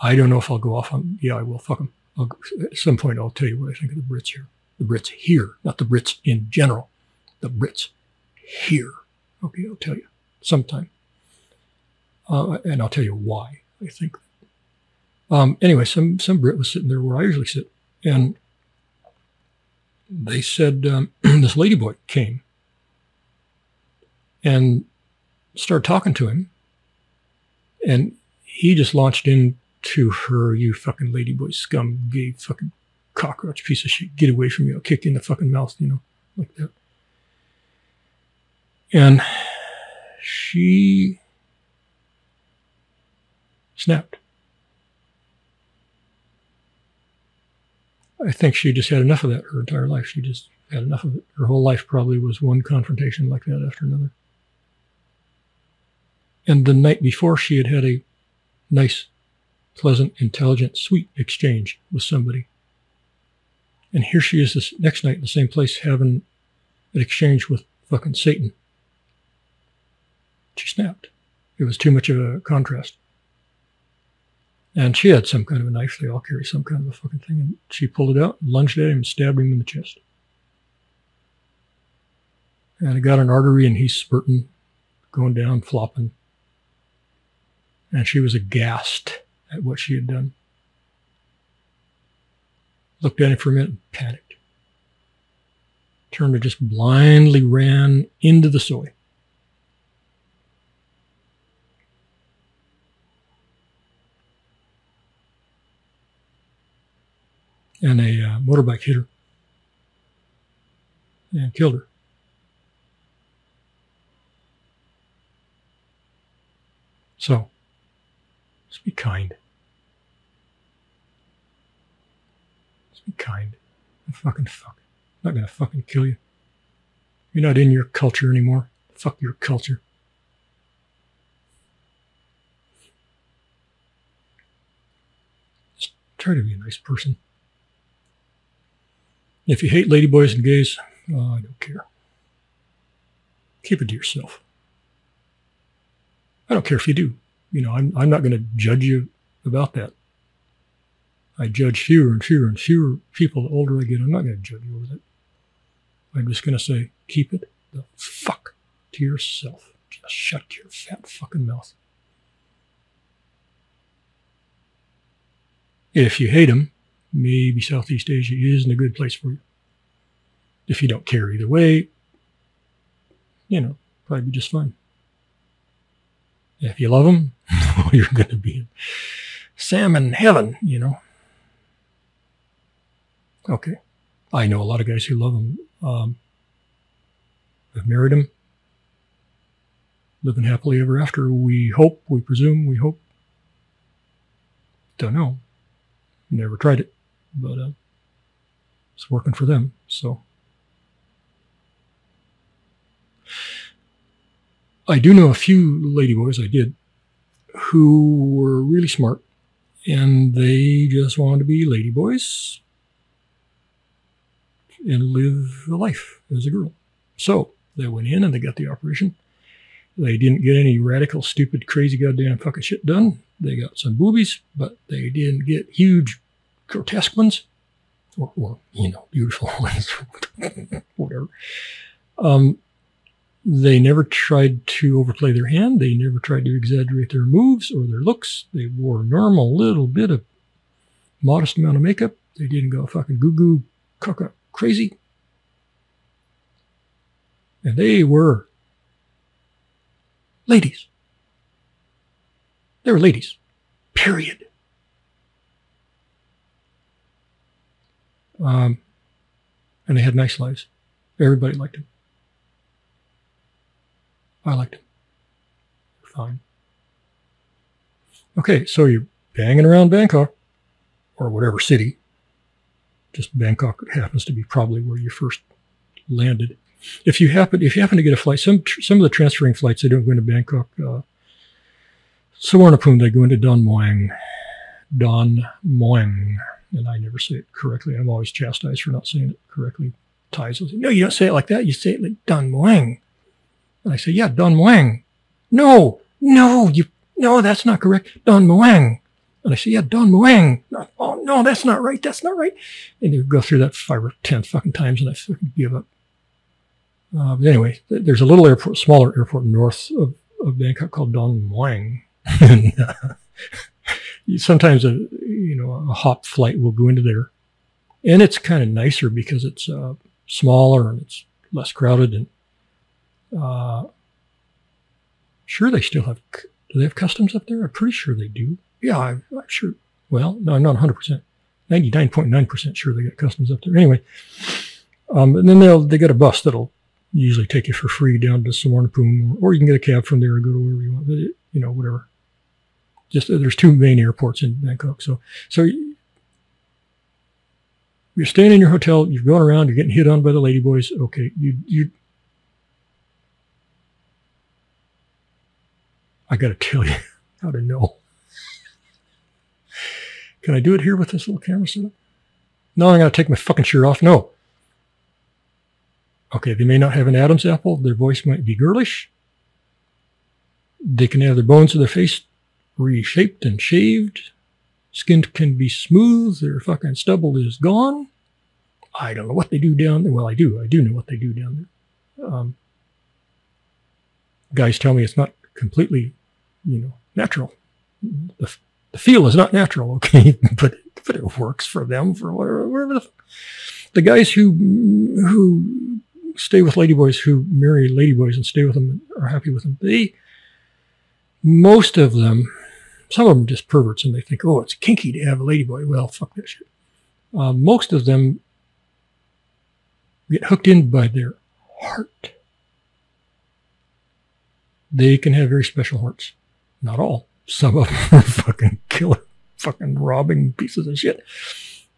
I don't know if I'll go off on, yeah, I will. Fuck them. I'll, at some point, I'll tell you what I think of the Brits here. The Brits here, not the Brits in general. The Brits here. Okay, I'll tell you sometime. Uh, and I'll tell you why I think. Um, anyway, some, some Brit was sitting there where I usually sit. And they said um, this ladyboy came and started talking to him. And he just launched in to her, you fucking ladyboy scum, gay fucking cockroach piece of shit. Get away from me. I'll kick you in the fucking mouth, you know, like that. And she snapped. I think she just had enough of that her entire life. She just had enough of it. Her whole life probably was one confrontation like that after another. And the night before, she had had a nice pleasant, intelligent, sweet exchange with somebody. And here she is this next night in the same place having an exchange with fucking Satan. She snapped. It was too much of a contrast. And she had some kind of a knife. They all carry some kind of a fucking thing. And she pulled it out, lunged at him, and stabbed him in the chest. And it got an artery, and he's spurting, going down, flopping. And she was aghast at what she had done. Looked at him for a minute and panicked. Turned and just blindly ran into the soi. And a uh, motorbike hit her and killed her. So, just be kind. Be kind. I'm fucking fuck. I'm not gonna fucking kill you. You're not in your culture anymore. Fuck your culture. Just try to be a nice person. If you hate ladyboys and gays, oh, I don't care. Keep it to yourself. I don't care if you do. You know, I'm, I'm not going to judge you about that. I judge fewer and fewer and fewer people the older I get. I'm not going to judge you with it. I'm just going to say, keep it the fuck to yourself. Just shut your fat fucking mouth. If you hate them, maybe Southeast Asia isn't a good place for you. if you don't care either way, you know, probably be just fine. If you love them, you're going to be in salmon heaven, you know. Okay. I know a lot of guys who love them. Um, have married them, living happily ever after. We hope, we presume, we hope. Don't know. Never tried it, but uh, it's working for them. So I do know a few ladyboys, I did, who were really smart and they just wanted to be ladyboys and live a life as a girl. So they went in and they got the operation. They didn't get any radical, stupid, crazy, goddamn fucking shit done. They got some boobies, but they didn't get huge, grotesque ones, or, or you know, beautiful ones, whatever. Um, they never tried to overplay their hand. They never tried to exaggerate their moves or their looks. They wore a normal little bit of modest amount of makeup. They didn't go fucking goo goo caca crazy. And they were ladies. They were ladies. Period. Um, and they had nice lives. Everybody liked them. I liked them. Fine. Okay, so you're banging around Bangkok or whatever city. Just Bangkok happens to be probably where you first landed. If you happen, if you happen to get a flight, some some of the transferring flights they don't go into Bangkok. Uh, Suvarnabhumi they go into Don Mueang, Don Mueang, and I never say it correctly. I'm always chastised for not saying it correctly. Thais, no, you don't say it like that. You say it like Don Mueang. And I say, yeah, Don Mueang. No, no, you, no, that's not correct. Don Mueang. And I say, yeah, Don Mueang. Oh, no, that's not right. That's not right. And you go through that five or 10 fucking times and I fucking give up. Uh, but anyway, there's a little airport, smaller airport north of, of Bangkok called Don uh, sometimes a, you know, a hop flight will go into there and it's kind of nicer because it's, uh, smaller and it's less crowded and uh, sure, they still have. Do they have customs up there? I'm pretty sure they do. Yeah, I'm, sure. Well, no, I'm not 100 percent. 99.9 percent sure they got customs up there. Anyway, um, and then they'll they got a bus that'll usually take you for free down to Suvarnabhumi, or, or you can get a cab from there and go to wherever you want. But it, you know, whatever. Just there's two main airports in Bangkok, so so you're staying in your hotel, you're going around, you're getting hit on by the ladyboys. Okay, you you I got to tell you how to know. Can I do it here with this little camera setup? No, I got to take my fucking shirt off. No. Okay, they may not have an Adam's apple. Their voice might be girlish. They can have their bones of their face reshaped and shaved. Skin can be smooth. Their fucking stubble is gone. I don't know what they do down there. Well, I do. I do know what they do down there. Um, guys tell me it's not completely you know, natural. The, the feel is not natural, okay, but but it works for them for whatever, whatever the, the guys who who stay with ladyboys who marry ladyboys and stay with them are happy with them. They most of them, some of them just perverts and they think, oh, it's kinky to have a ladyboy. Well, fuck that shit. Uh, most of them get hooked in by their heart. They can have very special hearts. Not all. Some of them are fucking killer, fucking robbing pieces of shit.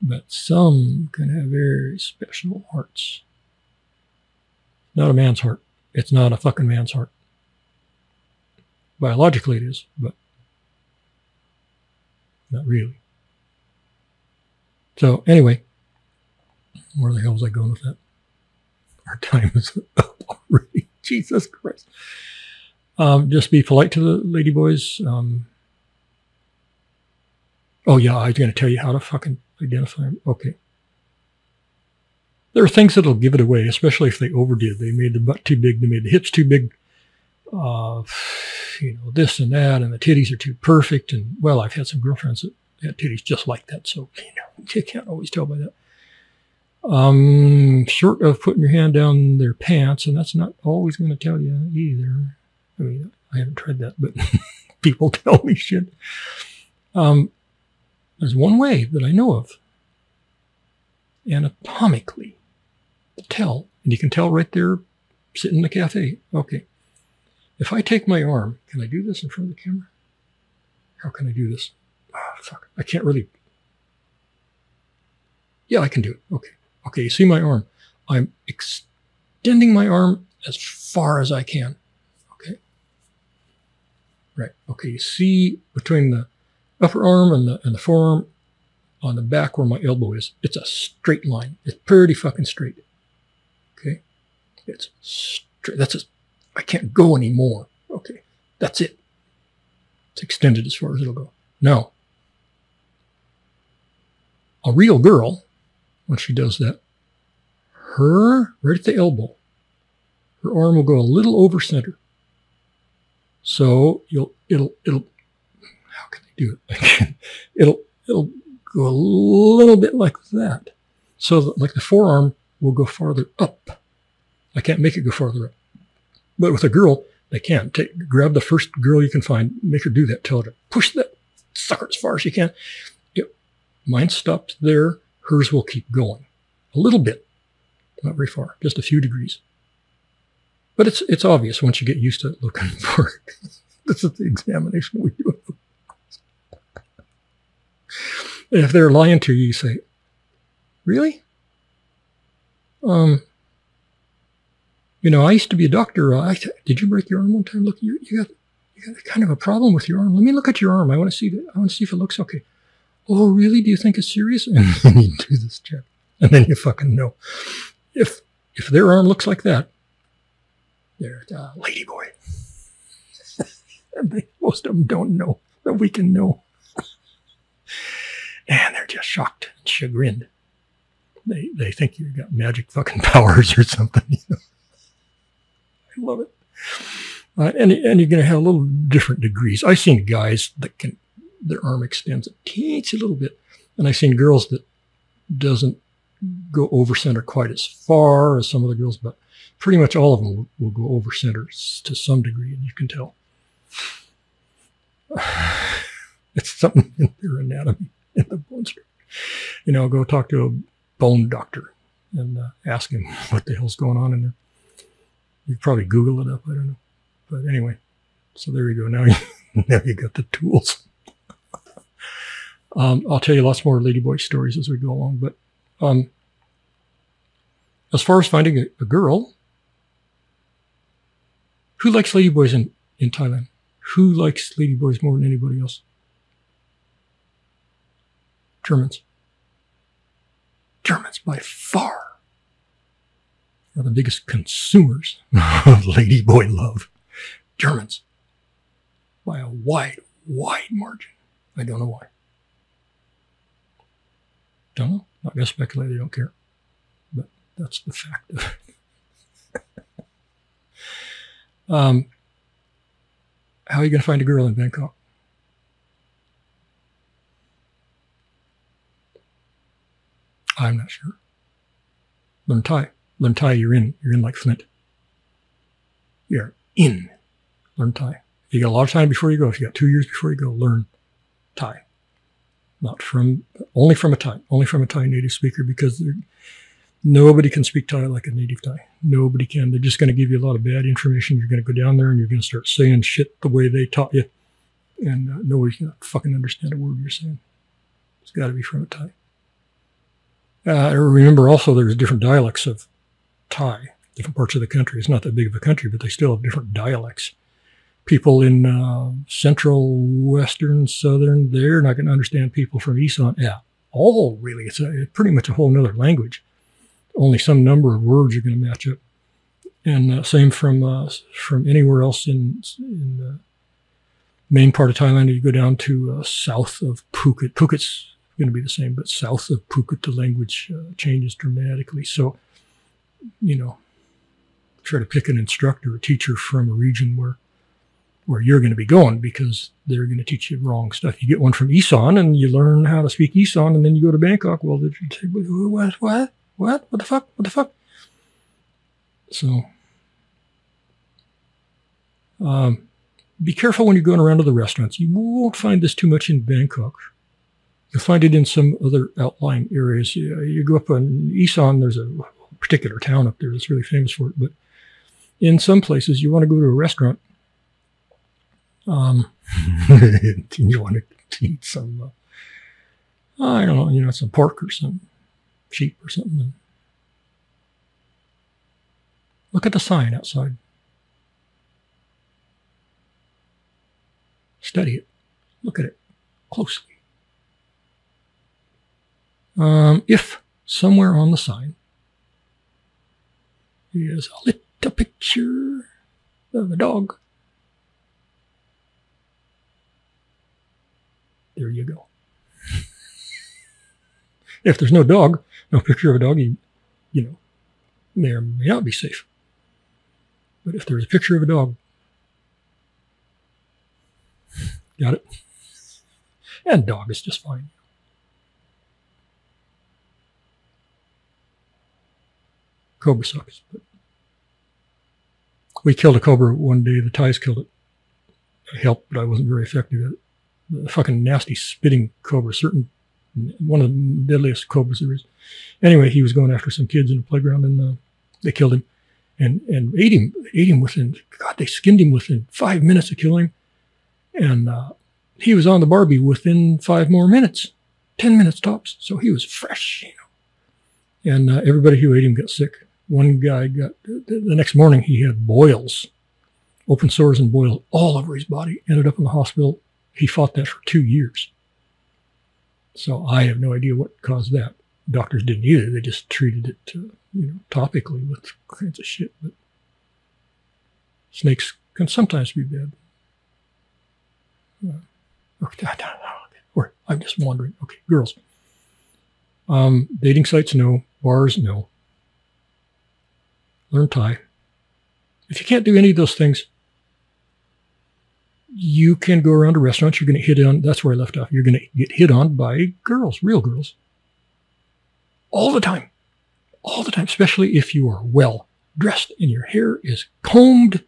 But some can have very special hearts. Not a man's heart. It's not a fucking man's heart. Biologically it is, but not really. So anyway, where the hell was I going with that? Our time is up already. Jesus Christ. Um, just be polite to the ladyboys. Um, oh yeah, I was going to tell you how to fucking identify them. Okay. There are things that'll give it away, especially if they overdid. They made the butt too big. They made the hips too big. Uh, you know, this and that, and the titties are too perfect. And well, I've had some girlfriends that had titties just like that. So, you know, you can't always tell by that. Um, short of putting your hand down their pants, and that's not always going to tell you either. I mean, I haven't tried that, but people tell me shit. Um, there's one way that I know of anatomically to tell, and you can tell right there sitting in the cafe. Okay. If I take my arm, can I do this in front of the camera? How can I do this? Oh, fuck. I can't really. Yeah, I can do it. Okay. Okay. You see my arm? I'm extending my arm as far as I can. Right. Okay. You see between the upper arm and the, and the forearm on the back where my elbow is, it's a straight line. It's pretty fucking straight. Okay. It's straight. That's just, I can't go anymore. Okay. That's it. It's extended as far as it'll go. Now, a real girl, when she does that, her right at the elbow, her arm will go a little over center. So you'll it'll it'll how can I do it? it'll it'll go a little bit like that. So that, like the forearm will go farther up. I can't make it go farther up. But with a girl, they can. Take, grab the first girl you can find, make her do that, tell her to push that sucker as far as you can. It, mine stopped there. Hers will keep going. A little bit, not very far, just a few degrees. But it's it's obvious once you get used to looking for it. this is the examination we do. if they're lying to you, you say, "Really? Um, you know, I used to be a doctor. I did you break your arm one time? Look, you, you got you got kind of a problem with your arm. Let me look at your arm. I want to see. I want to see if it looks okay. Oh, really? Do you think it's serious? And then you do this check, and then you fucking know if if their arm looks like that, they're a lady boy. and they, most of them don't know that we can know and they're just shocked and chagrined. They they think you've got magic fucking powers or something. You know? I love it. Uh, and and you're going to have a little different degrees. I've seen guys that can their arm extends a teensy little bit, and I've seen girls that doesn't go over center quite as far as some of the girls, but pretty much all of them will, will go over center to some degree, and you can tell. it's something in their anatomy. in the bone structure. You know, go talk to a bone doctor and uh, ask him what the hell's going on in there. You probably Google it up. I don't know. But anyway, so there you go. Now you, now you got the tools. um, I'll tell you lots more ladyboy stories as we go along. But um, as far as finding a, a girl, who likes ladyboys in, in Thailand? Who likes ladyboys more than anybody else? Germans. Germans, by far, are the biggest consumers of ladyboy love. Germans, by a wide, wide margin. I don't know why. Don't know. Not going to speculate. I don't care. But that's the fact of it. Um, how are you going to find a girl in Bangkok? I'm not sure. Learn Thai. Learn Thai, you're in. You're in like Flint. You're in. Learn Thai. You got a lot of time before you go. If you got two years before you go, learn Thai. Not from, only from a Thai, only from a Thai native speaker because nobody can speak Thai like a native Thai. Nobody can. They're just going to give you a lot of bad information. You're going to go down there and you're going to start saying shit the way they taught you. And uh, nobody's going to fucking understand a word you're saying. It's got to be from a Thai. Uh, I remember also there's different dialects of Thai, different parts of the country. It's not that big of a country, but they still have different dialects. People in uh, central, western, southern, they're not going to understand people from Isan at all, really. It's, a, pretty much a whole other language. Only some number of words are going to match up. And uh, same from uh, from anywhere else in, in the main part of Thailand. You go down to uh, south of Phuket. Phuket's going to be the same, but south of Phuket, the language uh, changes dramatically. So, you know, try to pick an instructor, a teacher from a region where where you're going to be going because they're going to teach you wrong stuff. You get one from Isan and you learn how to speak Isan, and then you go to Bangkok. Well, what? What? What? What the fuck? What the fuck? So, um, be careful when you're going around to the restaurants. You won't find this too much in Bangkok. You'll find it in some other outlying areas. You, you go up on Isan, there's a particular town up there that's really famous for it. But in some places, you want to go to a restaurant. Um, you want to eat some, uh, I don't know, you know, some pork or some sheep or something. Look at the sign outside. Study it. Look at it closely. Um, if somewhere on the sign is a little picture of a dog, there you go. if there's no dog, no picture of a dog, you, you know, may or may not be safe. But if there's a picture of a dog, got it? And dog is just fine. Cobra sucks, but we killed a cobra one day. The Thais killed it. I helped, but I wasn't very effective at it. The fucking nasty spitting cobra, certain one of the deadliest cobras there is. Anyway, he was going after some kids in the playground, and uh, they killed him and and ate him ate him within God they skinned him within five minutes of killing him, and uh, he was on the Barbie within five more minutes, ten minutes tops. So he was fresh, you know. And uh, everybody who ate him got sick. One guy got the next morning he had boils, open sores and boils all over his body. Ended up in the hospital. He fought that for two years. So I have no idea what caused that. Doctors didn't either. They just treated it, uh, you know, topically with kinds of shit. But snakes can sometimes be bad. Uh, or I'm just wondering. Okay, girls. Um, dating sites, no. Bars, no. Learn Thai. If you can't do any of those things, you can go around to restaurants. You're going to hit on. That's where I left off. You're going to get hit on by girls, real girls, all the time, all the time. Especially if you are well dressed and your hair is combed.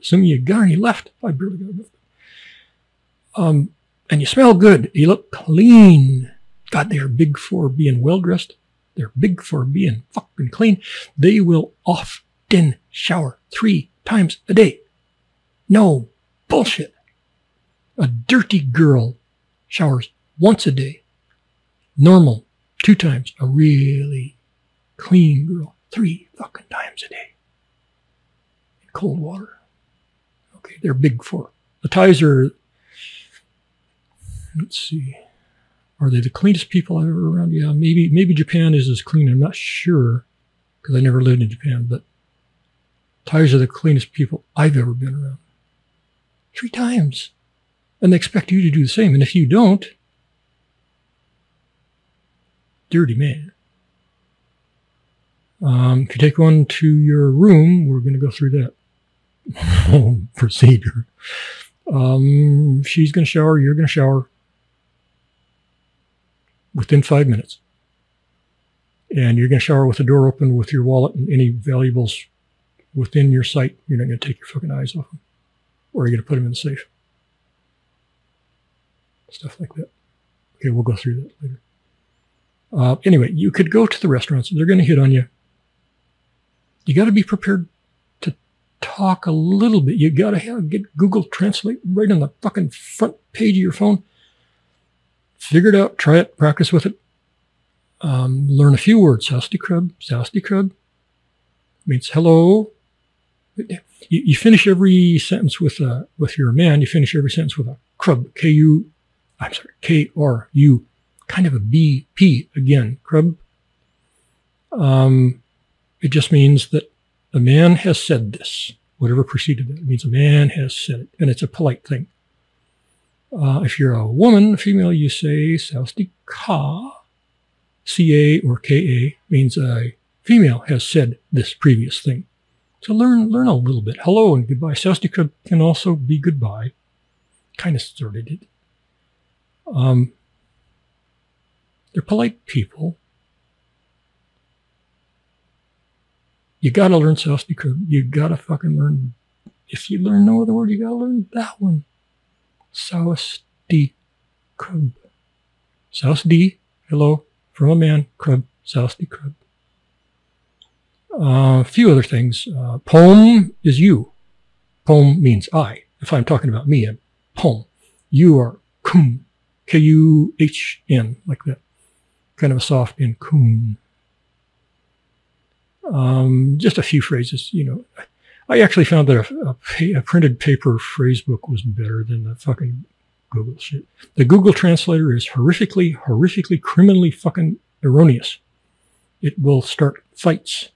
Some of you got any left. I barely got enough. Um, and you smell good. You look clean. God, they are big for being well dressed. They're big for being fucking clean. They will often shower three times a day. No bullshit. A dirty girl showers once a day. Normal, two times. A really clean girl, three fucking times a day. In cold water. Okay, they're big for. The Thais are, let's see, are they the cleanest people I've ever around? Yeah, maybe, maybe Japan is as clean. I'm not sure because I never lived in Japan, but Thais are the cleanest people I've ever been around. Three times and they expect you to do the same. And if you don't, dirty man. Um, if you take one to your room, we're going to go through that procedure. Um, she's going to shower, you're going to shower within five minutes. And you're going to shower with the door open with your wallet and any valuables within your sight. You're not going to take your fucking eyes off them. Or you're going to put them in the safe stuff like that. Okay, we'll go through that later. Uh, anyway, you could go to the restaurants. They're going to hit on you. You got to be prepared to talk a little bit. You got to have get Google Translate right on the fucking front page of your phone. Figure it out. Try it. Practice with it. Um, learn a few words. Sasti krub. Sasti krub means hello. You, you, finish every sentence with a, with your man. You finish every sentence with a krub. K U I'm sorry, K R U, kind of a B P again, Krub. Um, it just means that a man has said this. Whatever preceded that, it means a man has said it, and it's a polite thing. Uh, if you're a woman, a female, you say Sausti Ka. C A or K A means a female has said this previous thing. So learn learn a little bit. Hello and goodbye. Sausti can also be goodbye. Kind of started it. Um, they're polite people. You got to learn Dakota. You got to fucking learn. If you learn no other word, you got to learn that one. South Dakota. South D. Hello from a man. Crub. South Dakota. Uh, a few other things. Uh, poem is you. Poem means I. If I'm talking about me, I'm poem. You are kum. K-U-H-N, like that. Kind of a soft N, coon. Um, just a few phrases, you know. I actually found that a, a, a, printed paper phrase book was better than the fucking Google shit. The Google translator is horrifically, horrifically, criminally fucking erroneous. It will start fights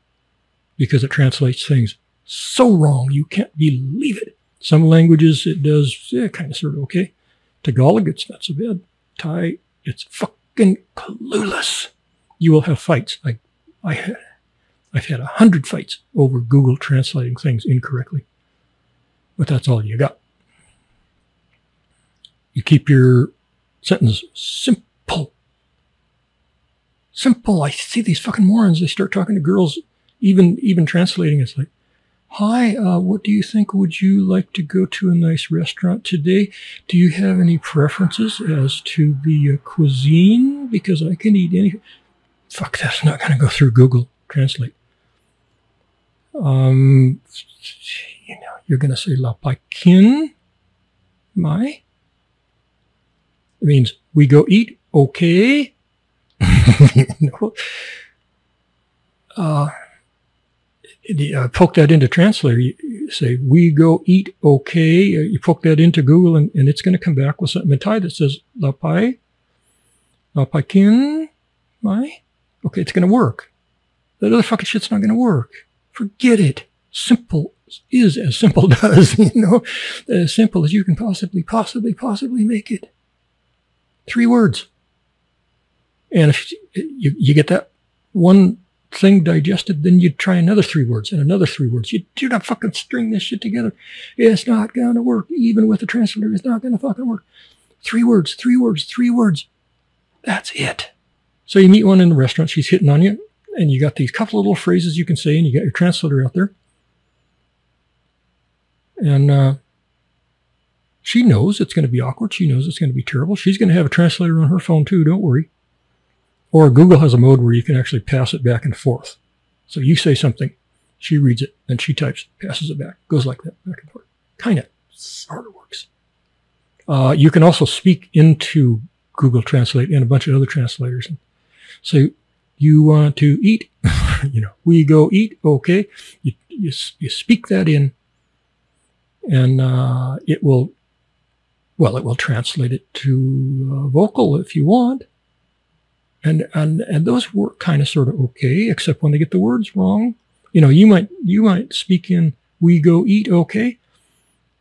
because it translates things so wrong you can't believe it. Some languages it does yeah, kind of sort of okay. Tagalog, it's not so bad. Thai, it's fucking clueless. You will have fights. Like I had, I've had a hundred fights over Google translating things incorrectly. But that's all you got. You keep your sentence simple. Simple. I see these fucking morons. They start talking to girls, even even translating. It's like, Hi, uh, what do you think? Would you like to go to a nice restaurant today? Do you have any preferences as to the uh, cuisine? Because I can eat any. Fuck, that's not going to go through Google Translate. Um, you know, you're going to say la paikin, my. It means we go eat, okay. Uh, uh, poke that into translator. You say, we go eat okay. Uh, you poke that into Google and, and it's going to come back with something in Thai that says, lapai, lapaikin, my. Okay, it's going to work. That other fucking shit's not going to work. Forget it. Simple is as simple does, you know, as simple as you can possibly, possibly, possibly make it. Three words. And if you, you get that one thing digested, then you try another three words and another three words. You do not fucking string this shit together. It's not going to work. Even with a translator, it's not going to fucking work. Three words, three words, three words. That's it. So you meet one in the restaurant, she's hitting on you, and you got these couple of little phrases you can say, and you got your translator out there. And uh, she knows it's going to be awkward. She knows it's going to be terrible. She's going to have a translator on her phone too. Don't worry. Or Google has a mode where you can actually pass it back and forth. So you say something, she reads it, and she types, passes it back, goes like that, back and forth. Kind of, sort of works. Uh, you can also speak into Google Translate and a bunch of other translators. So you want to eat, you know, we go eat, okay. You, you, you speak that in, and uh, it will, well, it will translate it to uh, vocal if you want. And, and, and those work kind of sort of okay, except when they get the words wrong. You know, you might, you might speak in, we go eat okay.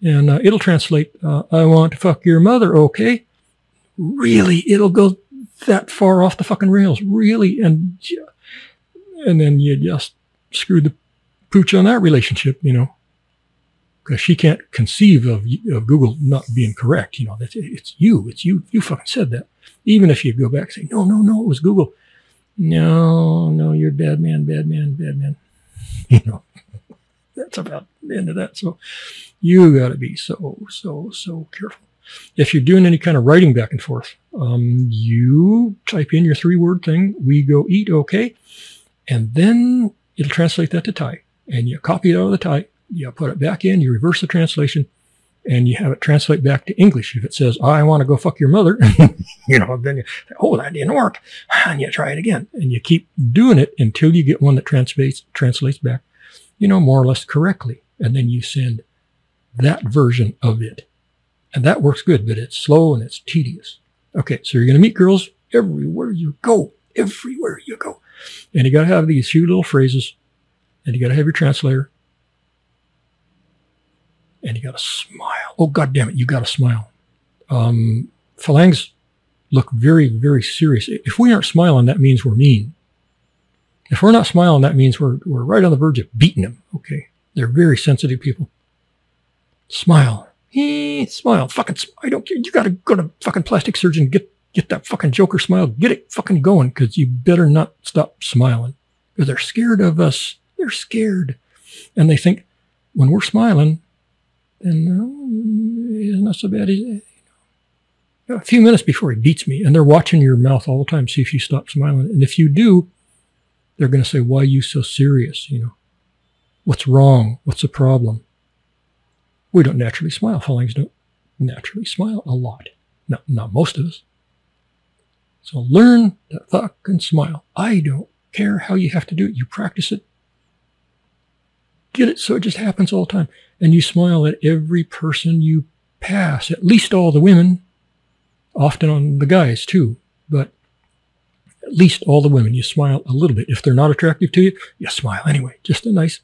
And uh, it'll translate, uh, I want to fuck your mother okay. Really, it'll go that far off the fucking rails. Really. And, and then you just screw the pooch on that relationship, you know because she can't conceive of, of Google not being correct. You know, that it's you, it's you, you fucking said that. Even if you go back and say, no, no, no, it was Google. No, no, you're bad man, bad man, bad man. You know, that's about the end of that. So you got to be so, so, so careful. If you're doing any kind of writing back and forth, um, you type in your three word thing, we go eat, okay. And then it'll translate that to Thai. And you copy it out of the Thai, you put it back in, you reverse the translation, and you have it translate back to English. If it says, I want to go fuck your mother, you know, then you, oh, that didn't work. And you try it again. And you keep doing it until you get one that translates, translates back, you know, more or less correctly. And then you send that version of it. And that works good, but it's slow and it's tedious. Okay. So you're going to meet girls everywhere you go, everywhere you go. And you got to have these few little phrases and you got to have your translator and you got to smile. Oh, God damn it, you got to smile. Um, farangs look very, very serious. If we aren't smiling, that means we're mean. If we're not smiling, that means we're, we're right on the verge of beating them. Okay. They're very sensitive people. Smile. He smile. Fucking, I don't care. You got to go to fucking plastic surgeon, get, get that fucking Joker smile, get it fucking going because you better not stop smiling because they're scared of us. They're scared. And they think when we're smiling, then oh, it's not so bad. A few minutes before he beats me, and they're watching your mouth all the time, see if you stop smiling. And if you do, they're going to say, Why are you so serious? You know, what's wrong? What's the problem? We don't naturally smile. Felines don't naturally smile a lot. Not, not most of us. So learn to fucking smile. I don't care how you have to do it. You practice it. Get it so it just happens all the time. And you smile at every person you pass, at least all the women, often on the guys too, but at least all the women. You smile a little bit. If they're not attractive to you, you smile anyway. Just a nice,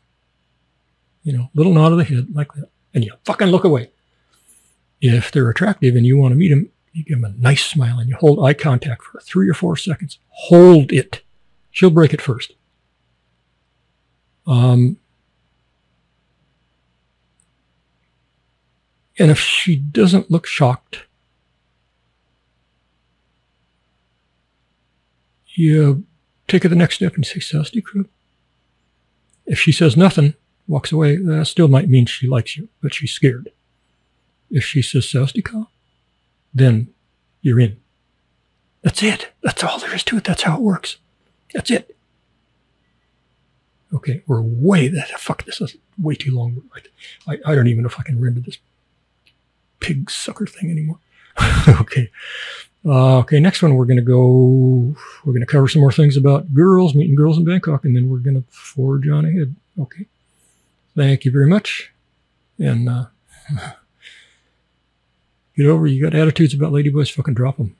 you know, little nod of the head like that. And you fucking look away. If they're attractive and you want to meet them, you give them a nice smile and you hold eye contact for three or four seconds. Hold it. She'll break it first. Um, and if she doesn't look shocked, you take her the next step and say, Sasti Krub. If she says nothing, walks away, that still might mean she likes you, but she's scared. If she says Sastika, then you're in. That's it. That's all there is to it. That's how it works. That's it. Okay, we're way that fuck this is way too long. I, I don't even know if I can render this pig sucker thing anymore. okay. Uh, okay, next one we're gonna go we're gonna cover some more things about girls, meeting girls in Bangkok, and then we're gonna forge on ahead. Okay. Thank you very much. And uh Get over, you got attitudes about ladyboys, fucking drop them.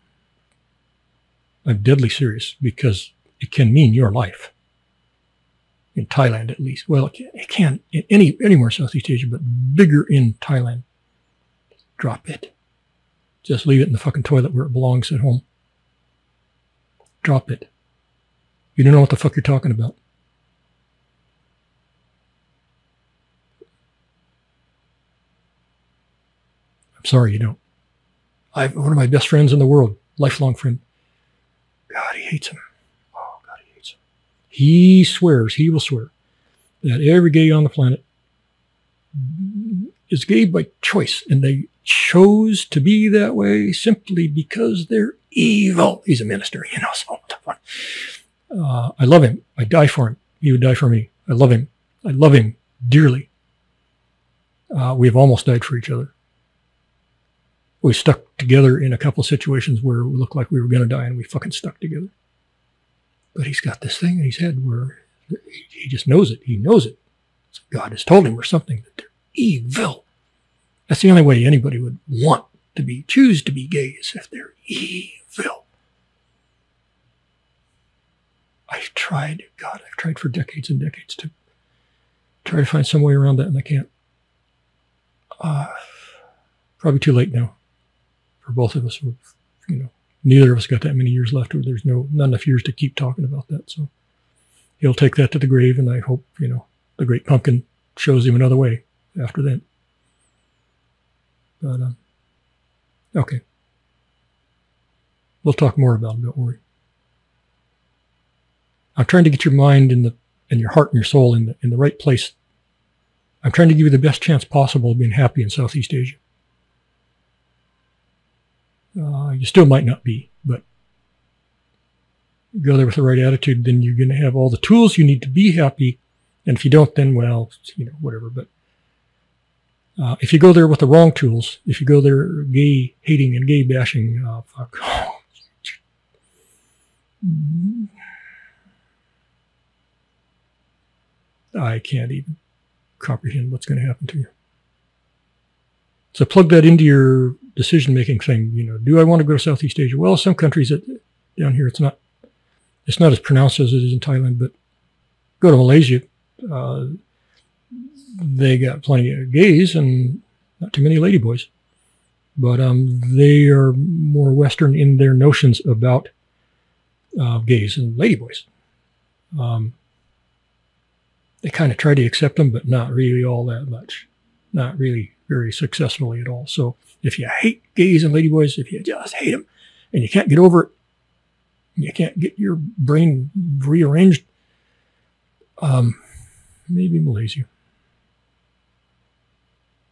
I'm deadly serious because it can mean your life. In Thailand, at least. Well, it can, it can in any anywhere Southeast Asia, but bigger in Thailand. Drop it. Just leave it in the fucking toilet where it belongs at home. Drop it. You don't know what the fuck you're talking about. I'm sorry you don't. I've one of my best friends in the world, lifelong friend. God, he hates him. Oh, God, he hates him. He swears, he will swear that every gay on the planet is gay by choice, and they chose to be that way simply because they're evil. He's a minister, you know. So uh, I love him. I die for him. He would die for me. I love him. I love him dearly. Uh, we have almost died for each other we stuck together in a couple of situations where we looked like we were going to die and we fucking stuck together. But he's got this thing in his head where he just knows it. He knows it. God has told him or something that they're evil. That's the only way anybody would want to be, choose to be gay is if they're evil. I've tried, God, I've tried for decades and decades to try to find some way around that and I can't. Uh, probably too late now for both of us. You know, neither of us got that many years left, or there's no not enough years to keep talking about that. So he'll take that to the grave, and I hope you know the Great Pumpkin shows him another way after that. But um, okay, we'll talk more about it. Don't worry. I'm trying to get your mind in the and your heart and your soul in the in the right place. I'm trying to give you the best chance possible of being happy in Southeast Asia. Uh, you still might not be, but go there with the right attitude, then you're going to have all the tools you need to be happy. And if you don't, then well, you know, whatever. But uh, if you go there with the wrong tools, if you go there gay hating and gay bashing, uh, fuck. I can't even comprehend what's going to happen to you. So plug that into your decision making thing. You know, do I want to go to Southeast Asia? Well, some countries that, down here, it's not it's not as pronounced as it is in Thailand. But go to Malaysia, uh, they got plenty of gays and not too many ladyboys, but um, they are more Western in their notions about uh, gays and ladyboys. Um, they kind of try to accept them, but not really all that much. Not really very successfully at all. So if you hate gays and ladyboys, if you just hate them and you can't get over it, you can't get your brain rearranged, um, maybe Malaysia.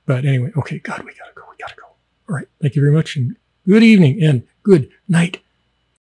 But anyway, okay, God, we gotta go. We gotta go. All right. Thank you very much and good evening and good night.